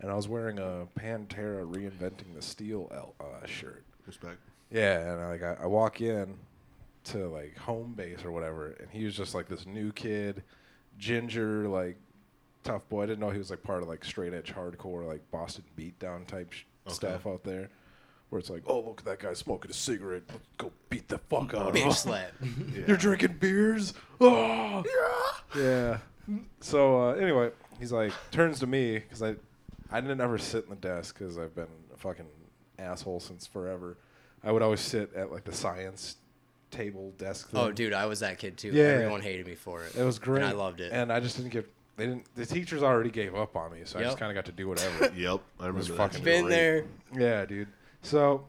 And I was wearing a Pantera reinventing the steel el- uh, shirt.
Respect.
Yeah, and like I, I walk in to like home base or whatever, and he was just like this new kid, ginger, like tough boy. I didn't know he was like part of like straight edge hardcore, like Boston beatdown type sh- stuff out there, where it's like, oh look at that guy smoking a cigarette, let's go beat the fuck out of him.
bitch slap.
You're drinking beers? Oh, yeah. Yeah. So uh, anyway, he's like turns to me because I, I didn't ever sit in the desk because I've been a fucking asshole since forever. I would always sit at like the science table desk. Oh, thing.
oh, dude, I was that kid too.
Yeah.
Everyone hated me for it.
it was great.
And I loved it.
And I just didn't get. They didn't. The teachers already gave up on me, so I just kind of got to do whatever.
Yep, I remember
was
that.
fucking.
Been
great.
there.
Yeah, dude. So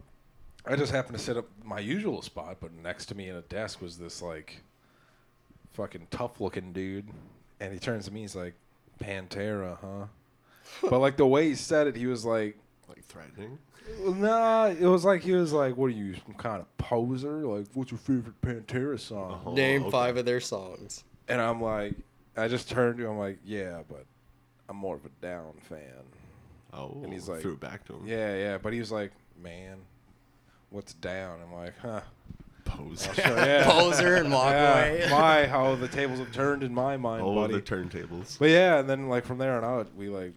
I just happened to sit up my usual spot, but next to me in a desk was this like fucking tough looking dude. And he turns to me, he's like, Pantera, huh? but like the way he said it, he was like,
Like threatening.
well, nah, it was like he was like, What are you, some kind of poser? Like, what's your favorite Pantera song?
Oh,
Name
okay.
five of their songs.
And I'm like I just turned to him like, Yeah, but I'm more of a down fan.
Oh,
And he's like-
threw it back to him.
Yeah, yeah. But he was like, Man, what's down? I'm like, huh.
Pose.
I'll show- yeah.
Poser and walk
Yeah,
away.
my how the tables have turned in my mind,
Oh,
buddy.
the turntables.
but yeah, and then like from there on out, we like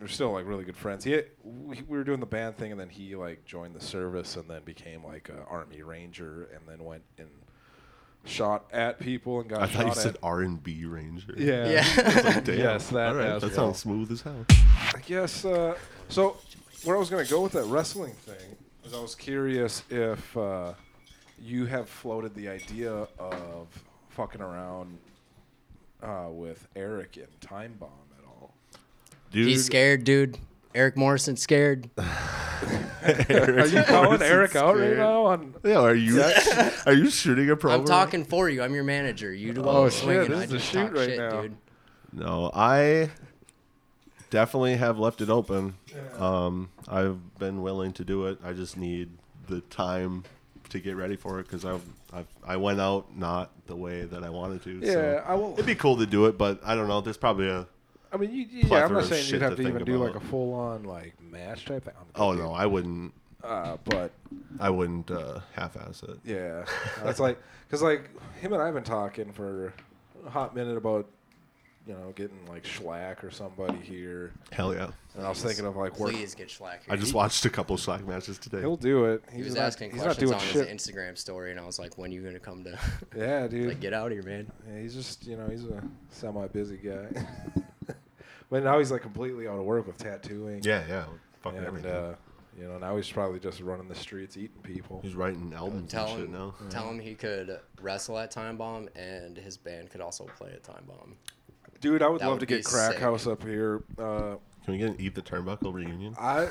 we're still like really good friends. He we, we were doing the band thing, and then he like joined the service, and then became like a army ranger, and then went and shot at people and got
I
shot
thought you
at.
said R and B Ranger.
yeah,
Yeah.
Like.
Yes, that
All right,
as
that
well.
sounds smooth as hell.
I guess. Uh, so, where I was going to go with that wrestling thing is I was curious if uh, you have floated the idea of fucking around uh, with Eric in Time Bomb at all.
Dude,
He's scared, dude. Eric Morrison scared.
Are you calling Eric out right now? On
Yeah, are you are you shooting a promo?
I'm talking for you. I'm your manager. You do all
Oh,
the
shit,
swinging.
this
I
is the
just
shoot
talk
right
shit,
now.
dude.
No, I definitely have left it open. Um, I've been willing to do it. I just need the time to get ready for it because I I I went out not the way that I wanted to.
yeah,
so.
I will.
It'd be cool to do it, but I don't know. There's probably a.
I mean, you, you- yeah, I'm not saying you'd have
to
to, even do like a full on like match type thing.
Oh no. I wouldn't.
Uh, but
I wouldn't uh, half-ass it.
Yeah, that's like because like him and I have been talking for a hot minute about you know getting like Schlack or somebody here,
Hell yeah!
and I was thinking of like work.
Please get Schlack.
I just watched a couple Schlack matches today.
He'll do it. He's
He was
not,
asking
he's not
questions
doing
on
shit.
his Instagram story, and I was like, "When are you gonna come to?
Yeah, dude.
like, get out of here, man."
Yeah, he's just you know he's a semi busy guy. but now he's like completely out of work with tattooing.
Yeah, yeah. Fucking
and
everything.
uh, you know now he's probably just running the streets eating people.
He's writing albums
Tell
and shit
him,
now.
tell him he could wrestle at Time Bomb, and his band could also play at Time Bomb.
Dude, I would
That
love
would
to
be
get Crack
sick.
House up here. Uh,
Can we get an Eat the Turnbuckle reunion?
I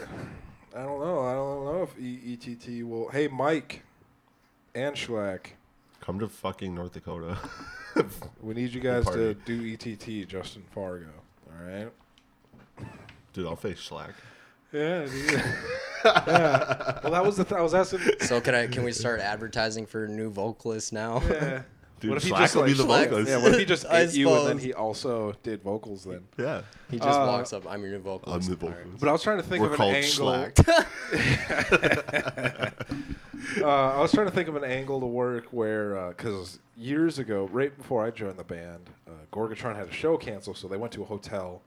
I don't know. I don't know if E- ETT will. Hey, Mike and Schlack,
Come to fucking North Dakota.
we need you guys to
Party.
do ETT, Justin Fargo. All right.
Dude, I'll face Schlack.
Yeah, dude. yeah. Well, that was the th- I was asking.
So can I? Can we start advertising for new vocalists now?
Yeah.
Dude,
what if he just
will
like,
be the
Schlack-
vocalist.
Yeah, what if he just
I
ate you and then
suppose.
he also did vocals then?
Yeah.
He just
Uh,
walks up. I'm your new vocalist.
I'm the
All right.
vocalist.
But I was trying to think
We're
of an
called
angle.
Schlack.
uh, I was trying to think of an angle to work where, because years ago, right before I joined the band, uh, Gorgatron had a show canceled, so they went to a hotel,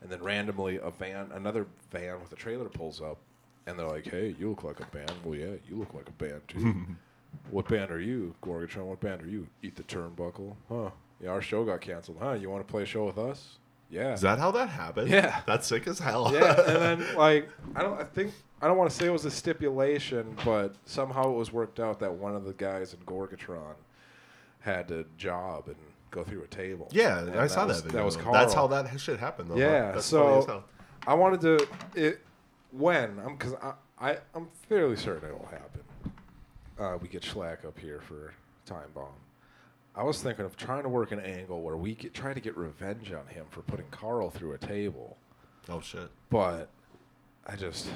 and then randomly a van, another van with a trailer pulls up, and they're like, "Hey, you look like a band." Well, yeah, you look like a band too. what band are you, Gorgatron? What band are you? Eat the Turnbuckle, huh? Yeah, our show got canceled, huh? You want to play a show with us? Yeah.
Is that how that happened?
Yeah.
That's sick as hell.
Yeah, and then like I don't I think I don't want to say it was a stipulation, but somehow it was worked out that one of the guys in Gorgatron had a job and go through a table.
Yeah,
And
I saw
was,
that video.
That was Carl.
That's how that shit happened, though.
Yeah,
That's
so-
funny as hell.
I wanted to it when I'm because I, I I'm fairly certain it'll happen. Uh, we get Schlack up here for Time Bomb. I was thinking of trying to work an angle where we get, try to get revenge on him for putting Carl through a table,
Oh shit.
but I just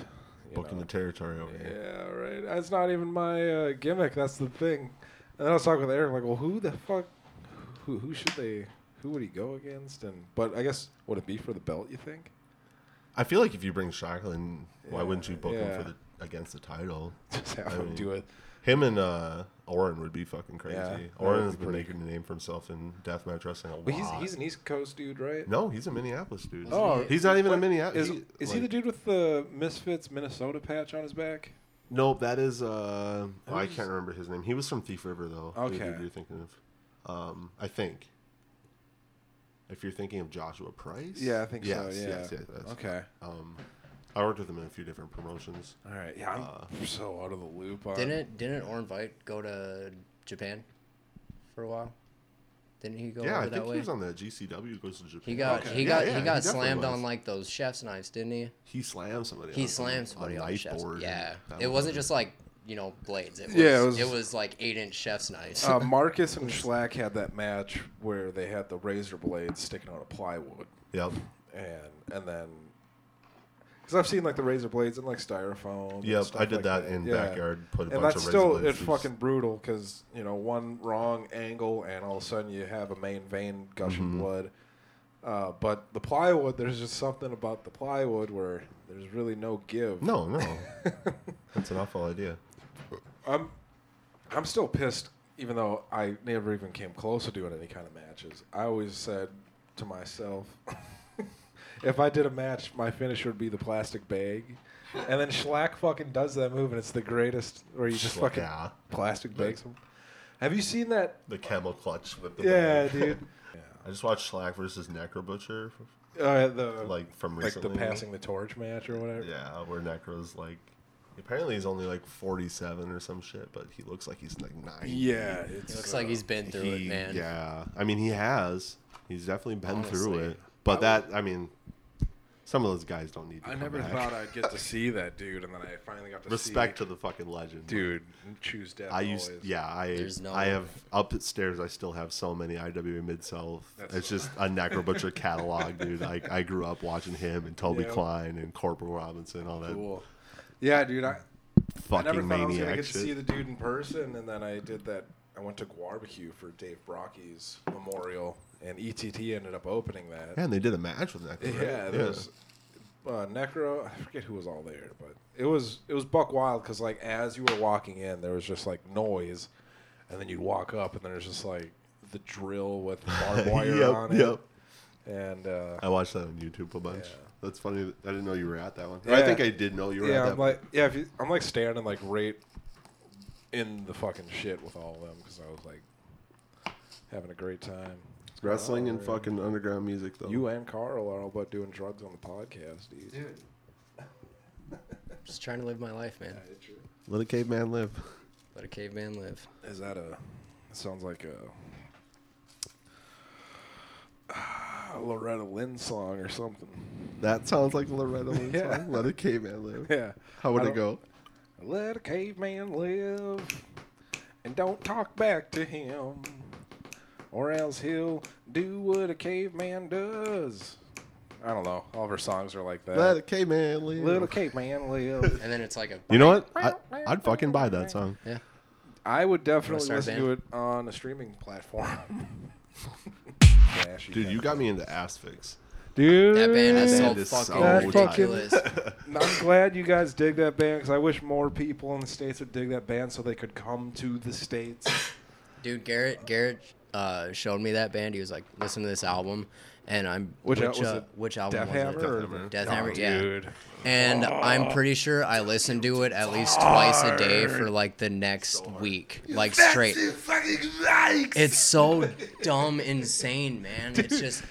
Booking
know,
the territory over here.
Yeah, right. That's not even my uh, gimmick. That's the thing. And then I was talking with Eric, like, well, who the fuck, who who should they, who would he go against? And but I guess would it be for the belt? You think?
I feel like if you bring Shacklin, why
Yeah,
wouldn't you book him for the against the title?
Just have
I
him
mean,
do it.
Him and uh, Orin would be fucking crazy.
Yeah, that
Orin
would
has been making a name for himself in deathmatch wrestling a lot.
But he's he's an East Coast dude, right?
no, he's a Minneapolis dude.
Oh,
he's not even a Minneapolis.
Is, is he the dude with the Misfits Minnesota patch on his back?
Nope, that is. Uh, oh, I can't remember his name. He was from Thief River, though.
Okay.
dude You're thinking of, um, I think. If you're thinking of Joshua Price.
Yeah, I think
yes,
so. Yeah.
Yes, yes, that's-
okay.
Um, I worked with him in a few different promotions.
All right. Yeah, I'm
Uh,
so out of the loop. On,
Didn't didn't Orin Veidt go to Japan for a while? Didn't he go
yeah,
over
I
that
think
way?
he was on the GCW. Goes to Japan.
He got
Okay.
he
Yeah,
got
yeah,
he got
definitely
slammed
was.
on like those chef's knives, didn't he?
He slammed somebody.
He
on-
slammed
on
somebody
a
on,
knife
chef's.
board.
Yeah, it
was
wasn't just like you know blades. It was,
Yeah, it
it
was-
was like eight inch chef's knives.
uh, Marcus and Schlack had that match where they had the razor blades sticking out of plywood.
Yep.
and and then because I've seen like the razor blades and like styrofoam.
Yep. I did
like
that in
Yeah.
backyard. Put a
And
bunch
that's
of
still
razor blades
it's
through-
fucking brutal because you know one wrong angle and all of a sudden you have a main vein gushing
Mhm.
blood. Uh, but the plywood, there's just something about the plywood where there's really no give.
No, no. That's an awful idea.
I'm I'm still pissed, even though I never even came close to doing any kind of matches. I always said to myself, if I did a match, my finisher would be the plastic bag. And then Schlack fucking does that move, and it's the greatest. Where you just
Schlack,
fucking
yeah.
plastic bags him. Have you seen that?
The camel clutch with the
Yeah,
bag.
dude.
I just watched Schlack versus Necro Butcher,
Uh, the
like from
like
recently.
the passing the torch match or whatever.
Yeah, where Necro's like, apparently he's only like 47 or some shit, but he looks like he's like nine.
Yeah,
He
it's
looks like he's been through it, man.
Yeah, I mean he has. He's definitely been through
Honestly.
it. But that, I mean, some of those guys don't need to
I
come
never
back.
thought I'd get to see that dude, and then I finally got to see.
Respect
see.
to the fucking legend,
dude. Choose death.
I used,
always.
yeah, I,
There's no-
I have upstairs. I still have so many IWA Mid South.
That's-
It's just a Necro Butcher catalog, dude. I, I grew up watching him and Toby
Yeah.
Klein and Corporal Robinson, all that
Cool. Yeah, dude. I, I
fucking
never thought I was gonna
maniac
get to see the dude in person, and then I did that. I went to Barbecue for Dave Brockie's memorial, and ETT ended up opening that.
Yeah, and they did a match with Necro. right?
Yeah, there was uh, Necro. I forget who was all there, but it was it was Buck Wild because like as you were walking in, there was just like noise, and then you'd walk up, and there's just like the drill with barbed wire
Yep,
on it,
yep.
and uh,
I watched that on YouTube a bunch.
Yeah.
That's funny. I didn't know you were at that one.
Yeah.
I think I did know you were
yeah,
at that.
I'm like yeah, if you, I'm like standing like right in the fucking shit with all of them because I was like having a great time.
Wrestling and fucking underground music though.
You and Carl are all about doing drugs on the podcast, dude.
Just trying to live my life, man.
Let a caveman live.
Let a caveman live.
Is that a? It sounds like a, a Loretta Lynn song or something.
That sounds like a Loretta Lynn
Yeah.
song. Let a caveman live.
Yeah.
How would
I
it go?
Let a caveman live, and don't talk back to him, or else he'll do what a caveman does. I don't know. All of her songs are like that.
Let a caveman live.
Little caveman live.
And then it's like a.
you know what? I, I'd fucking buy that song.
Yeah.
I would definitely
start
listen to it on a streaming platform. Flashy
Dude, you got me into Asphyx.
Dude,
That band is so
Band is
fucking
so
ridiculous.
I'm glad you guys dig that band because I wish more people in the states would dig that band so they could come to the states.
Dude, Garrett Garrett uh, showed me that band. He was like, "Listen to this album," and I'm
Which,
which uh, which album
Death
was
Hammer.
it?
or-
Hammer.
Death
Oh,
Hammer, yeah.
dude.
And I'm pretty sure I listened to it at least twice a day for like the next week, like straight. It's so dumb, insane, man. It's just,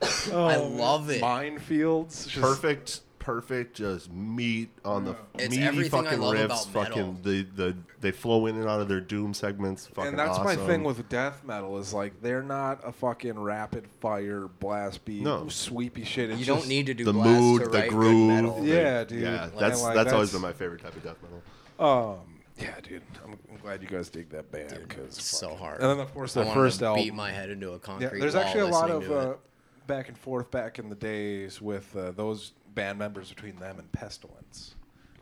I love it.
Minefields. just-
Perfect, perfect, just meat on the
It's
meaty
everything I
fucking
love
riffs.
about
fucking the the they flow in and out of their doom segments. Fucking
And that's my thing with death metal is like they're not a fucking rapid fire blast beat
No.
sweepy shit. It's
You
just,
don't need to do
the
blast
mood,
to
the
write
groove.
good metal.
the-
Yeah, dude.
Yeah,
And,
that's
like,
that's always been my favorite type of death metal.
Um, yeah, dude. I'm, I'm glad you guys dig that band because
it's so hard.
And then of course
I
the
wanted
first
to
album.
beat my head into a
Yeah,
concrete
there's
wall
actually a lot
listening
of
to
uh, back and forth back in the days with uh, those band members between them and Pestilence.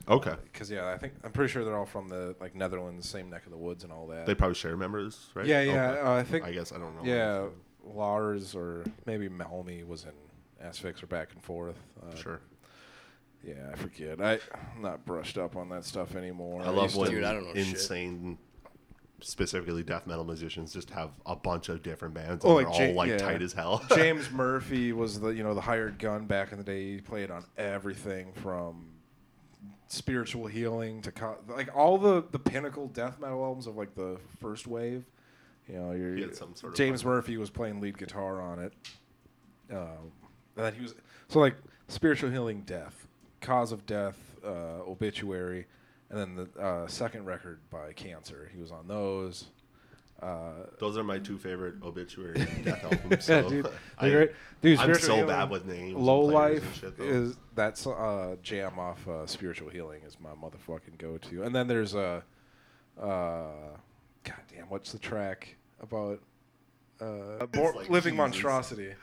Okay,
Because yeah, I think I'm pretty sure they're all from the like Netherlands, same neck of the woods and all that.
they probably share members, right?
yeah, yeah.
Okay.
Uh, I think
I guess I don't know.
yeah, Lars or maybe Mameli was in Asphyx or back and forth. Uh,
sure.
Yeah, I forget. I, I'm not brushed up on that stuff anymore.
I love
used to-
when
Dude, I don't know shit.
insane, specifically death metal musicians, just have a bunch of different bands.
Oh,
and
like
they're all
Ja-
like
yeah.
tight as hell.
James Murphy was the you know the hired gun back in the day. He played on everything from spiritual healing to co- like all the the pinnacle death metal albums of like the first wave. You know, you're,
He had some sort of
James Murphy was playing lead guitar on it. Um, and then he was so like spiritual healing, death, cause of death, uh, obituary, and then the uh, second record by Cancer. He was on those. Uh,
Those are my two favorite obituary death albums.
yeah, dude.
I,
great, dude,
I'm so
Healing,
bad with names.
Low Life
shit,
is that's uh, jam off uh, Spiritual Healing is my motherfucking go to. And then there's a, uh, God damn, what's the track about? Uh,
like
Living
Jesus.
Monstrosity.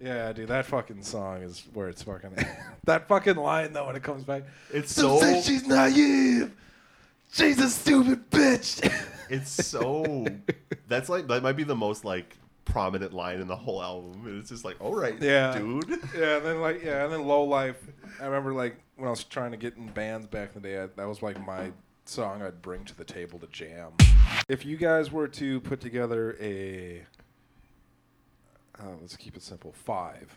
Yeah, dude, that fucking song is where it's fucking. that fucking line though when it comes back.
It's so
say she's naive. She's a stupid bitch.
it's so that's like that might be the most like prominent line in the whole album. And it's just like, all right,
Yeah.
dude.
Yeah, and then like yeah, and then Low Life. I remember like when I was trying to get in bands back in the day, I, that was like my song I'd bring to the table to jam. If you guys were to put together a, uh, let's keep it simple, five,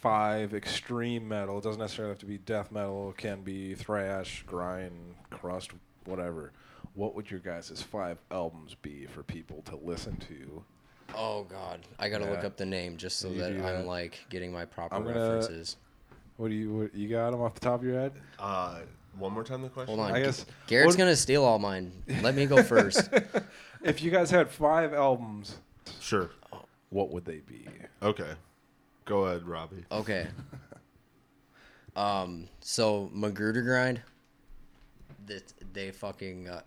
five extreme metal. It doesn't necessarily have to be death metal. It can be thrash, grind, crust, whatever. What would your guys' five albums be for people to listen to?
Oh God, I gotta look up the name just so
You
that I'm like getting my proper
I'm gonna-
references.
What do you what, you got them off the top of your head?
Uh, one more time the question.
Hold on,
I
G-
guess-
Garrett's
what-
gonna steal all mine. Let me go first.
If you guys had five albums,
Sure.
What would they be?
Okay. Go ahead, Robbie.
Okay. Um. So Magrudergrind. That they fucking. Uh,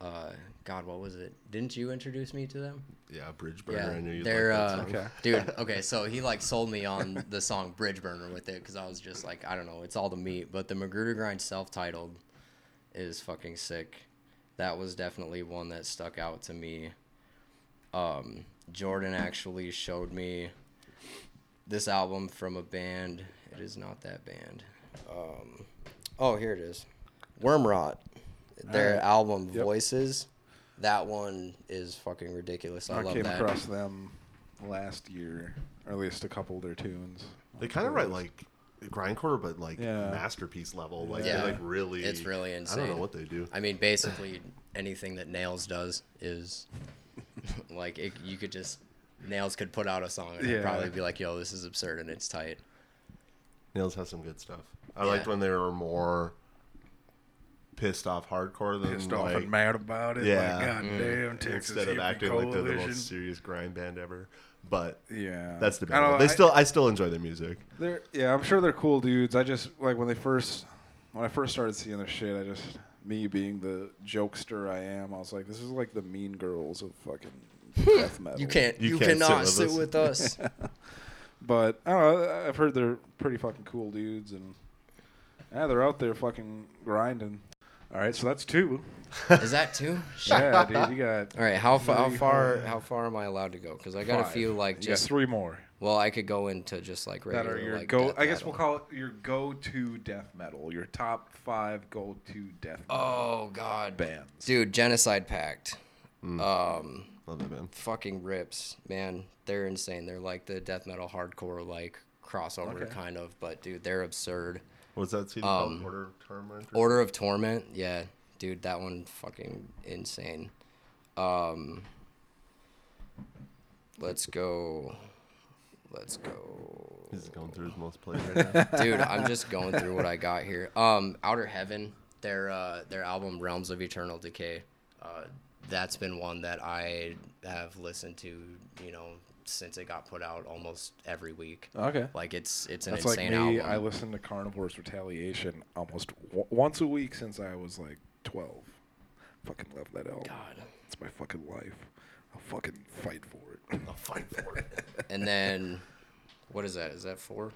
uh. God, what was it? Didn't you introduce me to them?
Yeah, Bridge Burner.
Yeah,
I knew you'd
they're
like
uh,
that song.
Okay.
dude. Okay, so he like sold me on the song Bridge Burner with it because I was just like, I don't know, it's all the meat. But the Magrudergrind self-titled is fucking sick. That was definitely one that stuck out to me. Um, Jordan actually showed me this album from a band. It is not that band. Um, oh, here it is. Wormrot. Their
Alright.
album
Yep.
Voices. That one is fucking ridiculous. I,
I,
love
came
that.
across them last year, or at least a couple of their tunes.
They kind of write like grindcore, but like
Yeah.
masterpiece level. Like
Yeah.
like really.
It's really insane.
I don't know what they do.
I mean, basically anything that Nails does is like it, you could just Nails could put out a song and
Yeah.
I'd probably be like, "Yo, this is absurd and it's tight."
Nails has some good stuff. I
Yeah.
liked when they were more pissed off hardcore than
Pissed off and mad about it.
Yeah.
Like, God damn, mm. Texas
instead of
Hippie
acting like they're the most serious grind band ever. But
Yeah,
that's
I don't
debatable.
know,
They
I-
still, I still enjoy their music.
They're yeah, I'm sure they're cool dudes. I just like when they first when I first started seeing their shit. I just me being the jokester I am. I was like, this is like the Mean Girls of fucking death metal.
You can't.
You
You,
can't sit
cannot
with
sit
us.
with us.
But I don't know. I've heard they're pretty fucking cool dudes, and yeah, they're out there fucking grinding. All right, so that's two.
is that two?
Yeah, dude, you got
All right. How far? How far? How far am I allowed to go? Because I got a
five.
few like
You got
just.
three more
Well, I could go into just like
that
regular.
are your
like,
go.
death
I guess we'll call it your go-to death metal. Your top five go-to death metal
Oh God,
bands.
dude, Genocide Pact.
Mm.
Um,
Love that band.
fucking rips, man. They're insane. They're like the death metal hardcore like crossover
Okay.
kind of, but dude, they're absurd.
What's that CD
Um,
called? Order of Torment? or
Order of Torment, yeah, dude, that one fucking insane. Um, let's go. Let's go.
He's going through his most played right now.
dude i'm just going through what i got here um outer heaven their uh their album realms of eternal decay uh that's been one that i have listened to you know since it got put out almost every week
Okay.
like it's it's an
That's like
insane
me.
album
I listened to Carnivore's Retaliation almost w- once a week since I was like 12. Fucking love that album.
god
It's my fucking life. I'll fucking fight for it.
I'll fight for it.
and then what is that is that four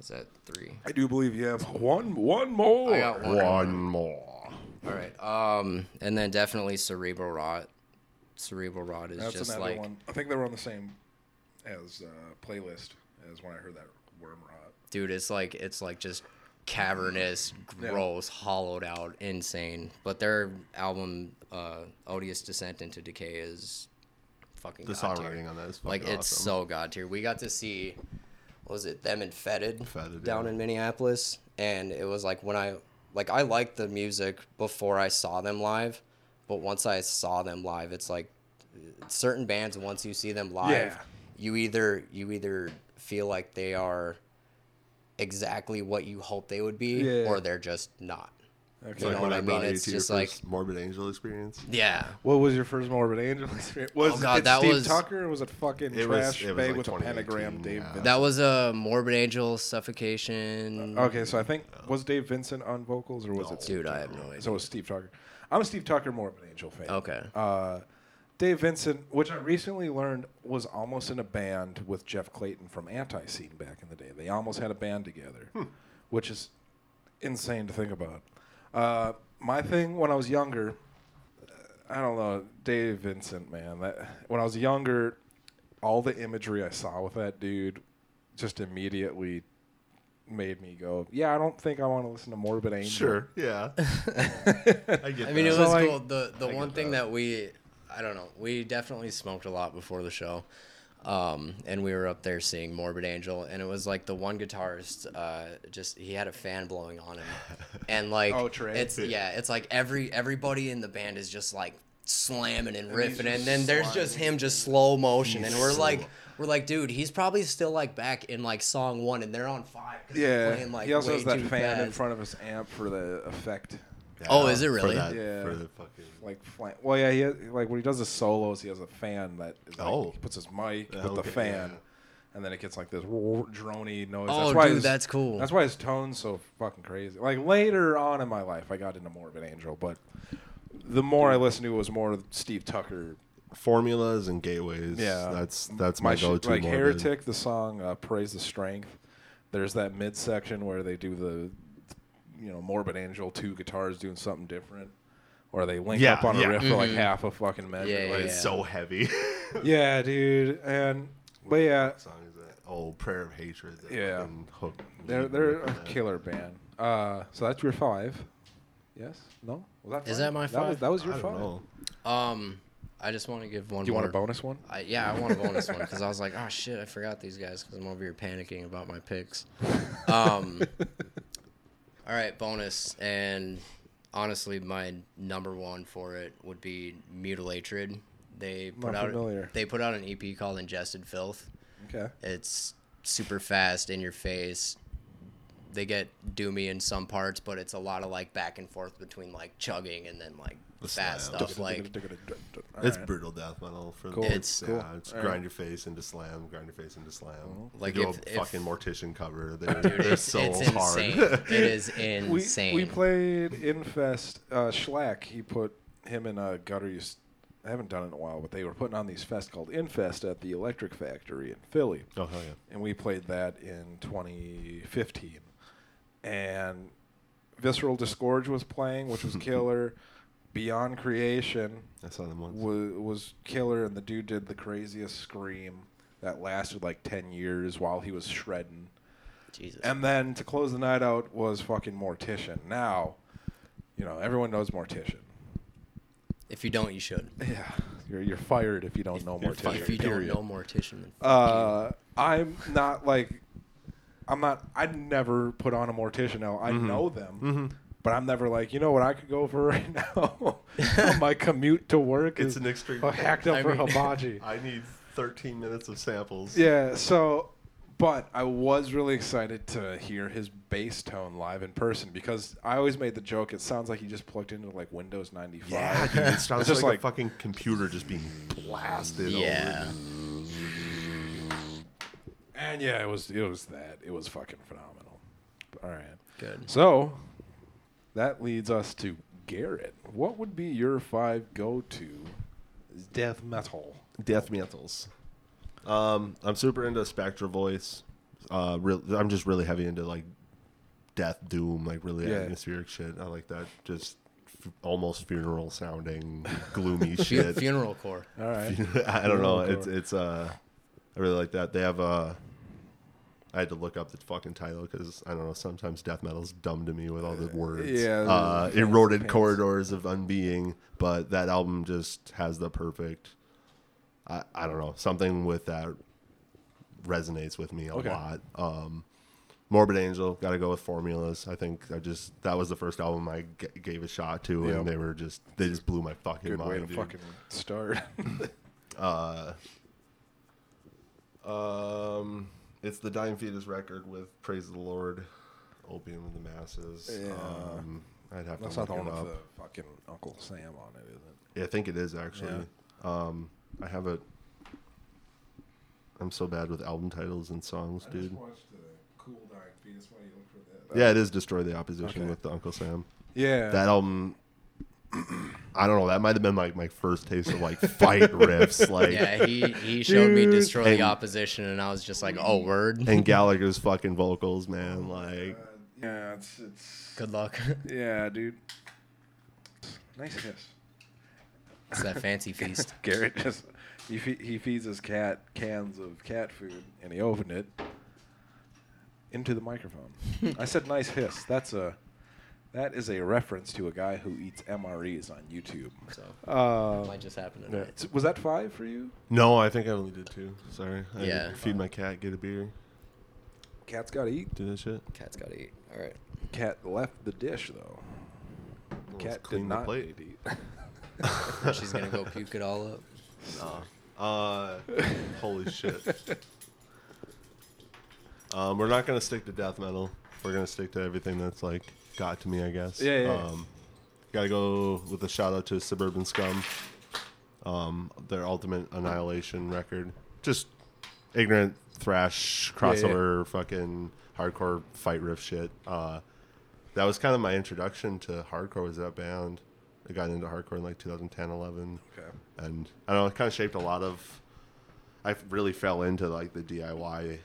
is that three
I do believe you have one one more.
i got one
One more.
all right um and then definitely cerebral rot cerebral rot is
That's
just
another
like
one. I think they were on the same as uh, playlist as when I heard that Worm Rot.
dude it's like it's like just cavernous
Yeah.
gross hollowed out insane but their album uh odious descent into decay is fucking
The
god
songwriting on that is
like it's
awesome.
so god tier we got to see what was it them and fetid,
Fetid,
down
yeah.
in minneapolis and it was like when i like i liked the music before i saw them live but once i saw them live it's like certain bands once you see them live
Yeah.
you either you either feel like they are exactly what you hope they would be
Yeah.
or they're just not
Okay.
You know
Like
what
when
I mean?
brought
It's
to your
just like-
Morbid Angel experience.
yeah
What was your first Morbid Angel experience? Was
Oh, God,
it
that
Steve
was-
Tucker or was it fucking
It was-
Trash
it was like
with a pentagram Dave
yeah.
That was a morbid angel suffocation
Okay, so I think was Dave Vincent on vocals or was it Steve
dude i have no idea
So it was Steve Tucker. I'm a Steve Tucker Morbid Angel fan.
okay
Uh, Dave Vincent, which I recently learned was almost in a band with Jeff Clayton from Antiseen back in the day. They almost had a band together, which is insane to think about. Uh, my thing when I was younger, I don't know, Dave Vincent, man. That when I was younger, all the imagery I saw with that dude just immediately made me go, "Yeah, I don't think I want to listen to Morbid Angel."
Sure. Yeah. I get
I mean, it was
So, like,
cool. The the
I
one thing
that.
that we, I don't know, we definitely smoked a lot before the show, um, and we were up there seeing Morbid Angel, and it was like the one guitarist, uh, just he had a fan blowing on him, and like
Oh,
it's yeah, it's like every everybody in the band is just like slamming and
And
riffing, and
just
then there's just him just slow motion, and we're like. We're like, dude, he's probably still like back in like song one, and they're on five. they're
Yeah,
playing, like,
he also has that fan in front of his amp for the effect.
Oh, is it
For
really?
that-
Yeah.
For the fucking.
Like, flan- well, yeah, he has, like when he does the solos, he has a fan that is like,
Oh.
he puts his mic
The
with the
okay,
fan,
yeah.
and then it gets like this drony noise.
Oh,
that's why
dude,
his,
that's cool.
That's why his tone's so fucking crazy. Like later on in my life, I got into more of an Angel, but the more I listened to it was more Steve Tucker.
Formulas and gateways.
Yeah,
That's that's my,
sh-
go-to.
Like
Morbid.
Heretic, the song uh, "Praise the Strength." There's that midsection where they do the, you know, Morbid Angel, two guitars doing something different, or they link
Yeah,
up on a
yeah.
riff for like half a fucking measure.
Yeah,
Like,
yeah,
It's so heavy.
Yeah, dude, and but yeah,
What song is that? Oh, Prayer of Hatred. that
Yeah.
fucking hooked
they're they're a killer band. Uh, so that's your five. Yes? No? Was that?
Is
five?
that my
That was,
five?
that was your
I
five.
don't know.
Um, I just want to give one.
Do you
more.
want a bonus one?
I, yeah, I want a bonus one because I was like, oh shit, I forgot these guys because I'm over here panicking about my picks. Um, all right, bonus, and honestly, my number one for it would be Mutilatred. They
Not
put out
familiar.
they put out an EP called Ingested Filth.
Okay.
It's super fast in your face. They get doomy in some parts, but it's a lot of like back and forth between like chugging and then like
The
fast
slam.
stuff. Like
It's
Alright.
brutal death metal for
Cool.
the
It's-
yeah,
Cool.
it's
Alright.
grind your face into slam, grind your face into slam.
Like
they do
if-
a
if-
fucking mortician cover. They're,
dude,
they're
it's,
so
it's
hard.
insane. it is
we,
insane.
we played Infest. Uh, Schlack, he put him and uh, Gutter. Used, I haven't done it in a while, but they were putting on these fests called Infest at the Electric Factory in Philly.
oh hell yeah!
and we played that in 2015. And Visceral Disgorge was playing, which was killer. Beyond Creation
I saw them once.
was, was killer, and the dude did the craziest scream that lasted like 10 years while he was shredding.
Jesus.
And then to close the night out was fucking Mortician. Now, you know, everyone knows Mortician.
if you don't, you should.
Yeah, you're, you're fired if you don't know
you're
Mortician.
If you
period.
don't know Mortician, then
Uh, I'm not like, I'm not. I'd never put on a mortician. Now I
Mm-hmm.
know them, but I'm never like, you know what I could go for right now. my commute to work
It's
is
an extreme.
a hacked up
I
for
mean-
hibachi.
I need 13 minutes of samples.
yeah. So, but I was really excited to hear his bass tone live in person because I always made the joke. It sounds like he just plugged into like Windows 95.
Yeah, dude, it sounds
It's just
like,
like-
a fucking computer just being blasted.
Yeah.
Over.
And yeah, it was it was that. It was fucking phenomenal. All right.
Good.
So that leads us to Garrett. What would be your five go-to death metal?
Death metals. Um, I'm super into Spectral Voice. Uh, real, I'm just really heavy into like death doom, like really
Yeah.
atmospheric shit. I like that. Just f- almost funeral sounding, gloomy shit.
funeral core.
All right.
I don't know.
Funeral
It's it's uh, I really like that. They have uh, I had to look up the fucking title because I don't know. Sometimes death metal's dumb to me with all the words.
yeah,
Uh, eroded
pants.
corridors of unbeing, but that album just has the perfect. I I don't know something with that resonates with me a
Okay.
lot. Um, Morbid Angel, got to go with Formulas. I think I just that was the first album I g- gave a shot to,
Yep.
and they were just they just blew my fucking
Good
mind.
way to
dude.
fucking start.
Uh, um, it's the Dying Fetus record with "Praise the Lord," "Opium of the Masses."
Yeah.
Um, I'd have
That's
to
not
look
the one
it up.
with the fucking Uncle Sam on it, is it?
Yeah, I think it is actually. Um, I have it. I'm so bad with album titles and songs, dude.
watched the Cool Dying Fetus. Why you look for that?
Yeah, it is "Destroy the Opposition"
Okay.
with the Uncle Sam.
Yeah.
That album. I don't know. That might have been like my first taste of like fight riffs, like
Yeah, he, he showed me destroy
And-
the opposition, and I was just like, oh, word.
and Gallagher's fucking vocals, man. Like,
yeah, it's it's.
Good luck.
Yeah, dude. Nice hiss.
it's that fancy feast.
Garrett just he fe- he feeds his cat cans of cat food, and he opened it into the microphone. I said nice hiss. That's a that is a reference to a guy who eats MREs on YouTube.
So
Uh,
might just happen tonight.
S- Was that five for you?
no, I think I only did two. Sorry. I
Yeah.
did feed my cat, get a beer,
Cat's got to eat.
do that shit.
Cat's gotta eat. All right.
Cat left the dish though.
Let's
Cat did
clean the
not
plate.
eat.
She's gonna go puke it all up.
Uh, holy shit. Um, we're not gonna stick to death metal. We're gonna stick to everything that's like got to me, I guess.
Yeah, yeah.
Um, gotta go with a shout out to Suburban Scum. Um, their Ultimate Annihilation record. Just ignorant thrash crossover, fucking hardcore fight riff shit. Uh, that was kind of my introduction to hardcore. Was that band? I got into hardcore in like 2010, 11
Okay.
and I don't know, it kind of shaped a lot of. I really fell into like the DIY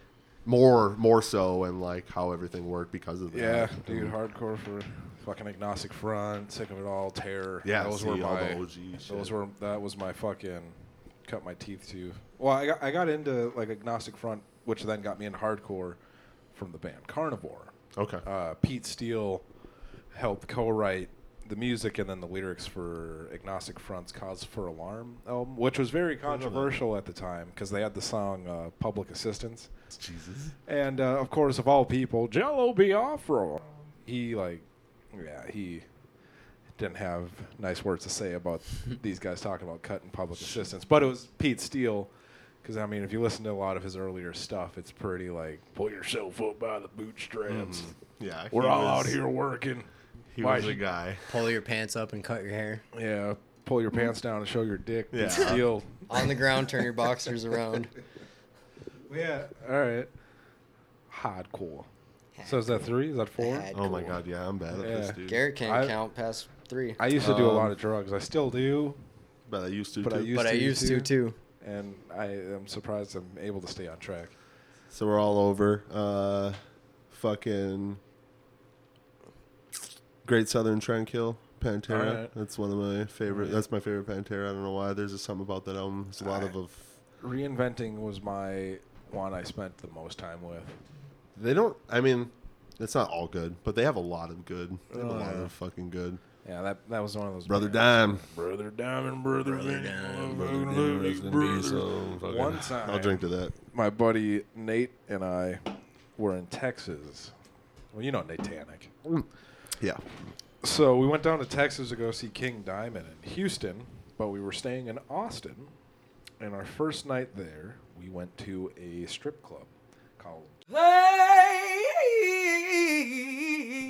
more, more so, and like how everything worked because of that.
Yeah, dude,
And-
hardcore for fucking agnostic front, sick of it all, terror.
Yeah,
those
see,
were my
OG shit.
those were that was my fucking cut my teeth to. Well, I got I got into like agnostic front, which then got me into hardcore from the band Carnivore.
Okay.
Uh, Pete Steele helped co-write the music and then the lyrics for Agnostic Front's "Cause for Alarm" album, which was very controversial at the time because they had the song uh, "Public Assistance."
Jesus.
And uh, of course, of all people, Jello Biafra. He like, yeah, he didn't have nice words to say about these guys talking about cutting public assistance. But it was Pete Steele, because I mean, if you listen to a lot of his earlier stuff, it's pretty like pull yourself up by the bootstraps.
Yeah,
We're all
was-
out here working.
He
Why
was a guy.
Pull your pants up and cut your hair.
Yeah, pull your pants down and show your dick. Pete
Yeah.
Steele.
On the ground, turn your boxers around.
Yeah. All right. Hardcore. So is that three? Is that four?
Hardcore.
Oh my god, yeah, I'm bad at this,
Yeah.
dude.
Garrett can't
I-
count past three.
I used to do a lot
Um,
of drugs. I still do,
But I used to
but I
too.
used
but
to
I used to too.
and I am surprised I'm able to stay on track.
So we're all over. Uh, fucking Great Southern Trendkill Pantera.
Alright.
That's one of my favorite.
Alright.
That's my favorite Pantera. I don't know why. There's just something about that album. There's a lot of, of.
Reinventing was my one I spent the most time with.
They don't. I mean, it's not all good, but they have a lot of good. They have a
Oh,
lot of fucking good.
Yeah, that that was one of those.
Brother
bands.
Dime.
Brother Diamond, brother,
Brother
Dime,
Dime,
Brother
brother
Dime,
Dime,
rest
brother.
peace, fucking-
One time,
I'll drink to that.
my buddy Nate and I were in Texas. Well, you know Nate Tannick. Mm.
Yeah.
So we went down to Texas to go see King Diamond in Houston, but we were staying in Austin. And our first night there, we went to a strip club called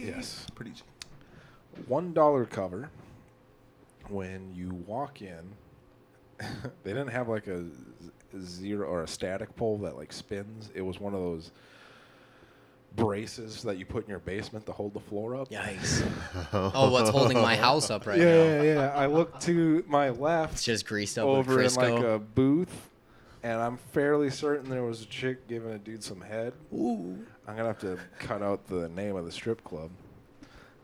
Yes,
Pretty.
one dollar cover. When you walk in, they didn't have like a zero or a static pole that like spins. It was one of those braces that you put in your basement to hold the floor up.
Yikes. Oh, what's holding my house up right
yeah,
now?
yeah, yeah. I look to my left
It's just greased up
over
with
in like a booth, and I'm fairly certain there was a chick giving a dude some head.
Ooh.
I'm gonna have to cut out the name of the strip club.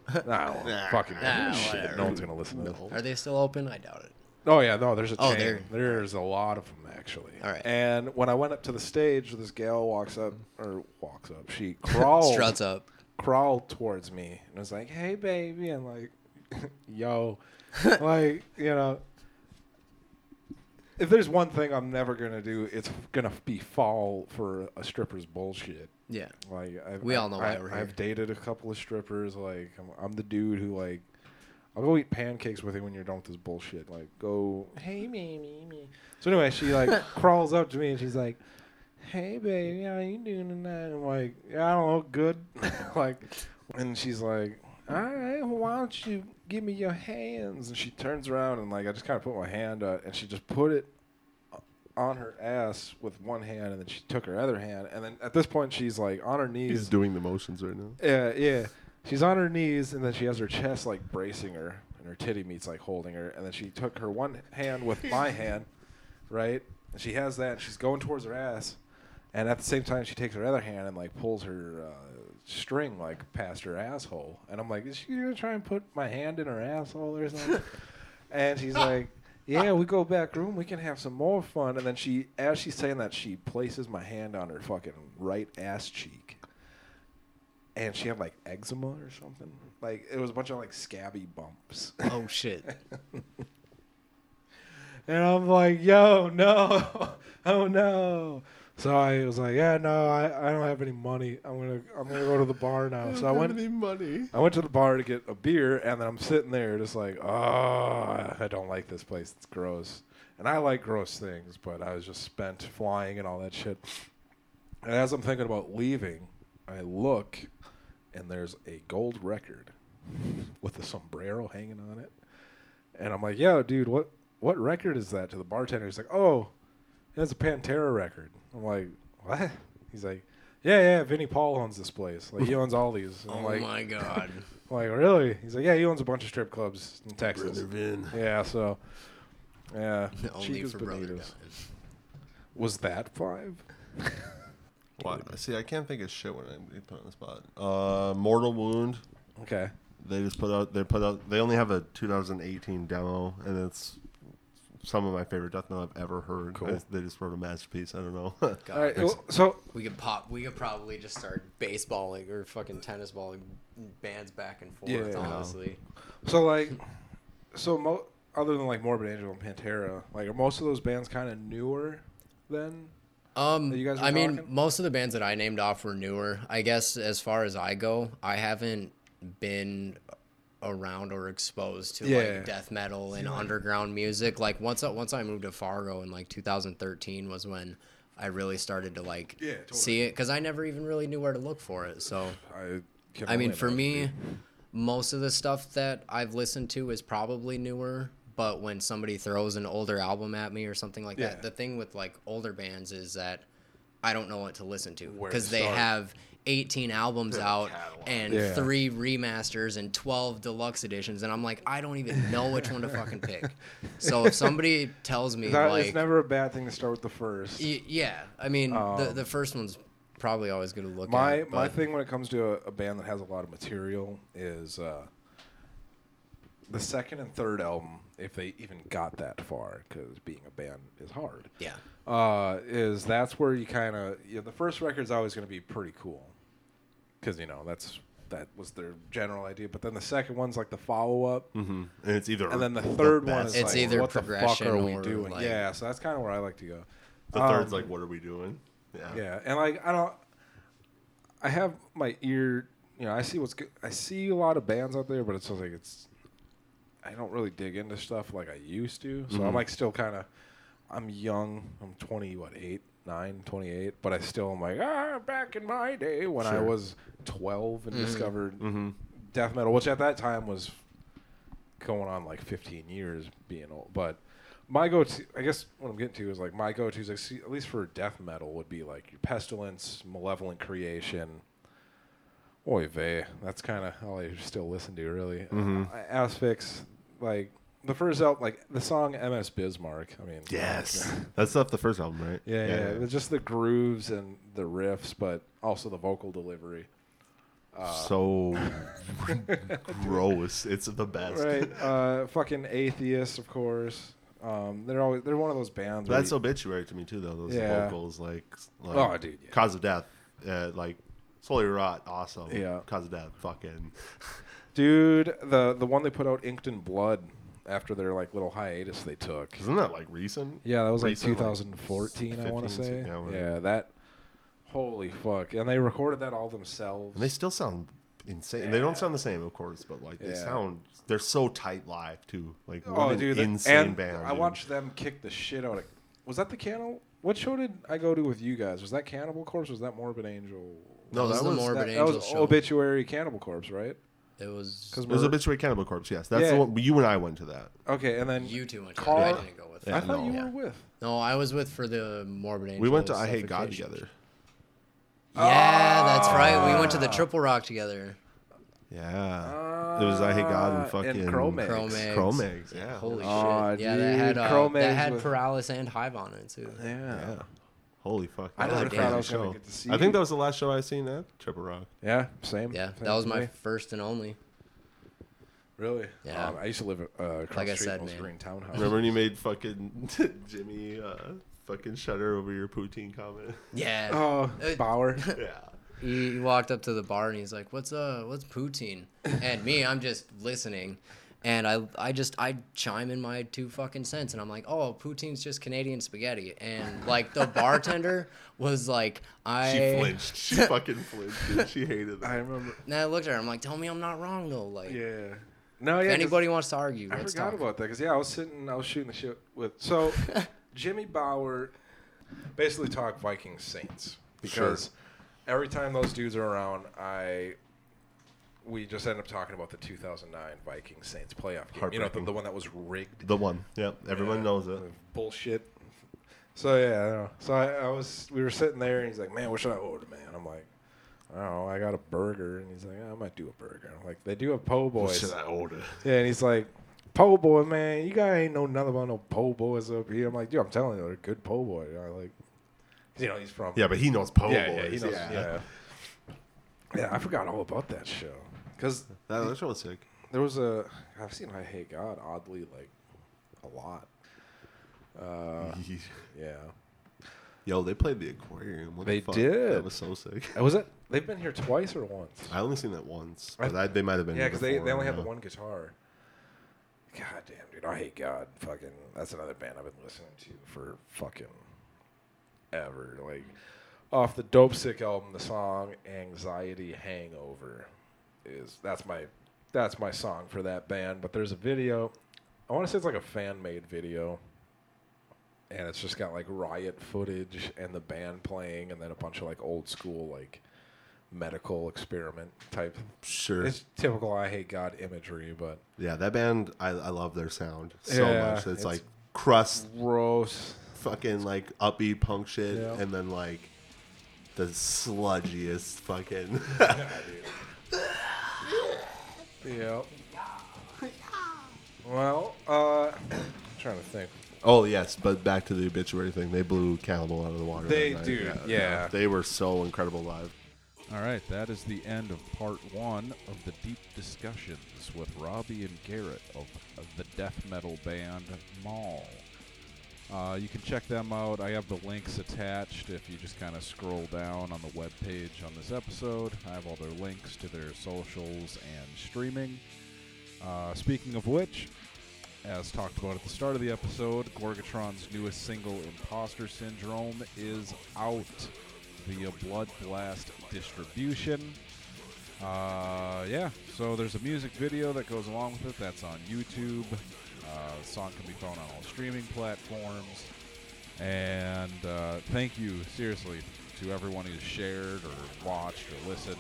Nah,
Nah.
fucking
Nah,
shit. No one's gonna listen to this.
Are they still open? I doubt it.
Oh yeah, no, there's a
Oh,
chain.
there-
There's a lot of them actually.
All right.
And when I went up to the stage, this gal walks up or walks up. She crawls,
Struts up.
crawled towards me and was like, "Hey, baby," and like, "Yo," like you know. If there's one thing I'm never gonna do, it's gonna be fall for a stripper's bullshit.
Yeah.
Like I've,
We all know why
I,
we're
I've dated a couple of strippers. Like I'm, I'm the dude who like I'll go eat pancakes with you when you're done with this bullshit. Like go, hey me me me. So anyway, she like crawls up to me and she's like, "Hey baby, how you doing tonight?" I'm like, "Yeah, I don't know, good." like, and she's like, "All right, well, why don't you give me your hands?" And she turns around and like I just kind of put my hand out and she just put it on her ass with one hand and then she took her other hand and then at this point she's like on her knees
He's doing the motions right now.
yeah, yeah. She's on her knees, and then she has her chest like bracing her, and her titty meat's like holding her. And then she took her one hand with my hand, right? And she has that, and she's going towards her ass. And at the same time, she takes her other hand and like pulls her uh, string like past her asshole. And I'm like, is she gonna try and put my hand in her asshole or something? and she's like, yeah, we go back room, we can have some more fun. And then she, as she's saying that, she places my hand on her fucking right ass cheek and she had like eczema or something. Like it was a bunch of like scabby bumps.
Oh shit.
and I'm like, yo, no, oh no. So I was like, yeah, no, I, I don't have any money. I'm gonna I'm gonna go to the bar now. So I went
money.
I went to the bar to get a beer, and then I'm sitting there just like, oh, I don't like this place. It's gross. And I like gross things, but I was just spent flying and all that shit. And as I'm thinking about leaving, I look, and there's a gold record with a sombrero hanging on it. And I'm like, yo, dude, what what record is that? To the bartender, he's like, oh, that's a Pantera record. I'm like, what? He's like, yeah, yeah, Vinnie Paul owns this place. Like he owns all these. And
Oh
I'm like,
my god.
I'm like, really? He's like, yeah, he owns a bunch of strip clubs in Texas.
Brother Vin.
Yeah, so, yeah.
Only
Chica's
for brother.
Bonitas. Was that five?
What? See, I can't think of shit when I put on the spot. Uh, Mortal Wound.
Okay.
They just put out. They put out. They only have a 2018 demo, and it's some of my favorite death metal I've ever heard.
Cool.
I- they just wrote a masterpiece. I don't know.
All right. Well, so,
We could pop. We could probably just start baseballing or fucking tennis balling bands back and forth.
Yeah.
Honestly,
so like, so mo- other than like Morbid Angel and Pantera, like, are most of those bands kind of newer then?
um,
you guys were
I mean, most of the bands that I named off were newer. I guess as far as I go, I haven't been around or exposed to
Yeah.
like death metal and underground music. Like once I, once I moved to Fargo in like 2013 was when I really started to like
Yeah, totally.
see it because I never even really knew where to look for it. So
I, can
I mean, for
imagine.
me, most of the stuff that I've listened to is probably newer. But when somebody throws an older album at me or something like
Yeah.
that, the thing with like older bands is that I don't know what to listen to because they have 18 albums out
catalog.
and
Yeah.
three remasters and 12 deluxe editions, and I'm like, I don't even know which one to fucking pick. So if somebody tells me
That-
like,
it's never a bad thing to start with the first.
y- yeah, I mean, the
Um,
the first one's probably always good to look
my
at.
my thing when it comes to a, a band that has a lot of material is uh, the second and third album, if they even got that far, because being a band is hard.
yeah.
Uh, is that's where you kind of you know, the first record's always going to be pretty cool, because you know that's that was their general idea. But then the second one's like the follow up.
hmm And it's either
And then the third one is
It's
like,
either
what the fuck are we
or,
doing?
like-
yeah, so that's kind of where I like to go.
the third's
um,
like, what are we doing? Yeah.
Yeah, and like I don't, I have my ear. You know, I see what's good. I see a lot of bands out there, but it's just like it's. I don't really dig into stuff like I used to, so I'm like still kind of. I'm young. I'm 20, what, 8, 9, 28, but I still am like, ah, back in my day when I was 12 and discovered
hmm
death metal, which at that time was going on like 15 years being old. But my go to, I guess what I'm getting to is like my go tos, like, at least for death metal, would be like your Pestilence, Malevolent Creation. Oy vey. That's kind of all I still listen to, really.
Mhm.
Uh, Asphyx, like the first album, like the song MS Bismarck. I mean,
Yes. That's off the first album, right?
Yeah, yeah, It's Just the grooves and the riffs, but also the vocal delivery.
so gross. It's the best.
Right. Uh, fucking atheists, of course. Um, they're always they're one of those bands.
That's
you-
obituary to me too, though. Those
Yeah.
vocals, like, like
Oh, dude, yeah.
cause of death, uh, like slowly rot, awesome.
Yeah.
cause of death, fucking.
dude. The the one they put out, Inked in Blood, after their like little hiatus they took.
Isn't that like recent?
Yeah, that was like
Recent, like,
2014. I want to say.
yeah, whatever.
Yeah, that. Holy fuck! And they recorded that all themselves.
And they still sound insane. They don't sound the same, of course, but like they
Yeah.
sound. They're so tight live too. Like oh, what
oh,
an
dude, that-
insane
and
band.
I
dude.
watched them kick the shit out of. Was that the Cannibal? What show did I go to with you guys? Was that Cannibal Corpse? Was that Morbid Angel?
No,
That was
that
the
was
Morbid
that,
Angel
that was
show.
Obituary Cannibal Corpse, right?
It was
Because
It was Obituary Cannibal Corpse. Yes, that's
Yeah.
the one. You and I went to that.
okay, and then
you two went to it. I didn't go with
I
it.
thought you
no.
were with.
No, I was with for the Morbid Angel.
We went to Eyehategod
Suffocation.
together.
Yeah, that's right. We went to the Triple Rock together.
Yeah, it was Eyehategod and
Ah,
fucking
and Chromex.
Chromex.
Chromex, yeah.
Holy
Aw,
shit! Yeah,
dude,
that had uh,
Chromex
that had
with-
Paralysis and Hive on it too.
Yeah.
Yeah. Holy fuck.
I
that was
never
a
thought I was gonna
show.
get to see
I think that was the last show I seen at Triple Rock.
Yeah, same.
Yeah,
same
that was my
me.
first and only.
Really?
Yeah.
Um, I used to live uh, across
Like
the street
said,
from those
man.
green townhouse.
Remember when you made fucking Jimmy uh, fucking shudder over your poutine comment?
Yeah.
Oh,
Uh,
Bower.
yeah.
He, he walked up to the bar and he's like, "What's uh, what's poutine?" And me, I'm just listening, and I, I just, I chime in my two fucking cents, and I'm like, "Oh, poutine's just Canadian spaghetti," and like the bartender was like, "I."
She flinched. She fucking flinched. Dude. She hated
it.
I
remember.
And I looked at her. I'm like, "Tell me I'm not wrong though." Like,
Yeah. No,
if
yeah. 'cause
anybody wants to argue,
I
let's
forgot
talk.
about that because yeah, I was sitting, I was shooting the shit with so Jimmy Bower basically talked Vikings Saints because every time those dudes are around, I we just end up talking about the 2009 Vikings Saints playoff game. You know, the, the one that was rigged.
The one. Yep. Everyone
Yeah,
knows it.
Bullshit. So yeah, I know. so I, I was we were sitting there and he's like, "Man, what should I order, man?" I'm like, "I don't know, I got a burger," and he's like, "I might do a burger." I'm like, "They do have po' boys."
Should I order?
Yeah, and he's like, "Po' boy, man, you guys ain't know nothing about no po' boys up here." I'm like, "Dude, I'm telling you, they're good po' boy." You know, like, you know, he's from
Yeah, but he knows po'
yeah,
boys.
yeah, he knows, yeah. yeah. I forgot all about that show because
That, show was sick.
there was a I've seen Eyehategod oddly like a lot. Uh, yeah.
Yo, they played the aquarium. What the
They
fuck?
did.
That was so sick.
Was it? They've been here twice or once?
I only seen that once,
I-
I, they might have been.
Yeah, because they, they only have the one guitar. God damn, dude, Eyehategod. Fucking, that's another band I've been listening to for fucking ever. Like, off the Dopesick album, the song "Anxiety Hangover" is that's my that's my song for that band. But there's a video. I want to say it's like a fan made video. And it's just got like riot footage and the band playing, and then a bunch of like old school like medical experiment type.
Sure.
It's typical Eyehategod imagery, but
yeah, that band, I, I love their sound so
Yeah,
much. It's,
it's-
like crust,
gross.
fucking like upbeat punk shit,
Yeah.
and then like the sludgiest fucking.
Yeah. Well, uh, I'm trying to think.
oh yes, but back to the obituary thing. They blew Cannibal out of the water.
They
that night.
do, yeah.
They were so incredible live.
All right, that is the end of part one of the deep discussions with Robbie and Garrett of, of the death metal band Maul. Uh, you can check them out. I have the links attached if you just kind of scroll down on the web page on this episode. I have all their links to their socials and streaming. Uh, speaking of which, as talked about at the start of the episode, Gorgatron's newest single, Imposter Syndrome, is out via Blood Blast distribution. Uh, yeah, so there's a music video that goes along with it that's on YouTube. Uh, the song can be found on all streaming platforms. And uh, thank you, seriously, to everyone who's shared or watched or listened.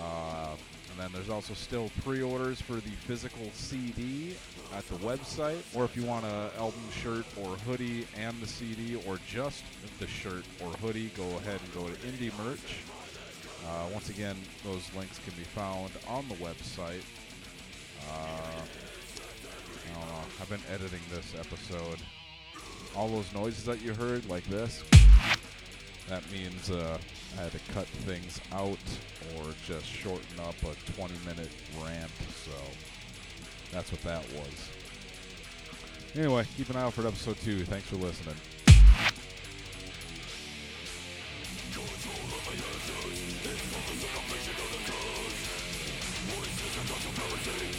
Uh, and then there's also still pre-orders for the physical CD at the website, or if you want a album shirt or hoodie and the CD, or just the shirt or hoodie, go ahead and go to Indie Merch. Uh, once again, those links can be found on the website. Uh, I've been editing this episode. All those noises that you heard, like this, that means uh, I had to cut things out or just shorten up a 20 minute rant. So that's what that was. Anyway, keep an eye out for episode two. Thanks for listening.
Voices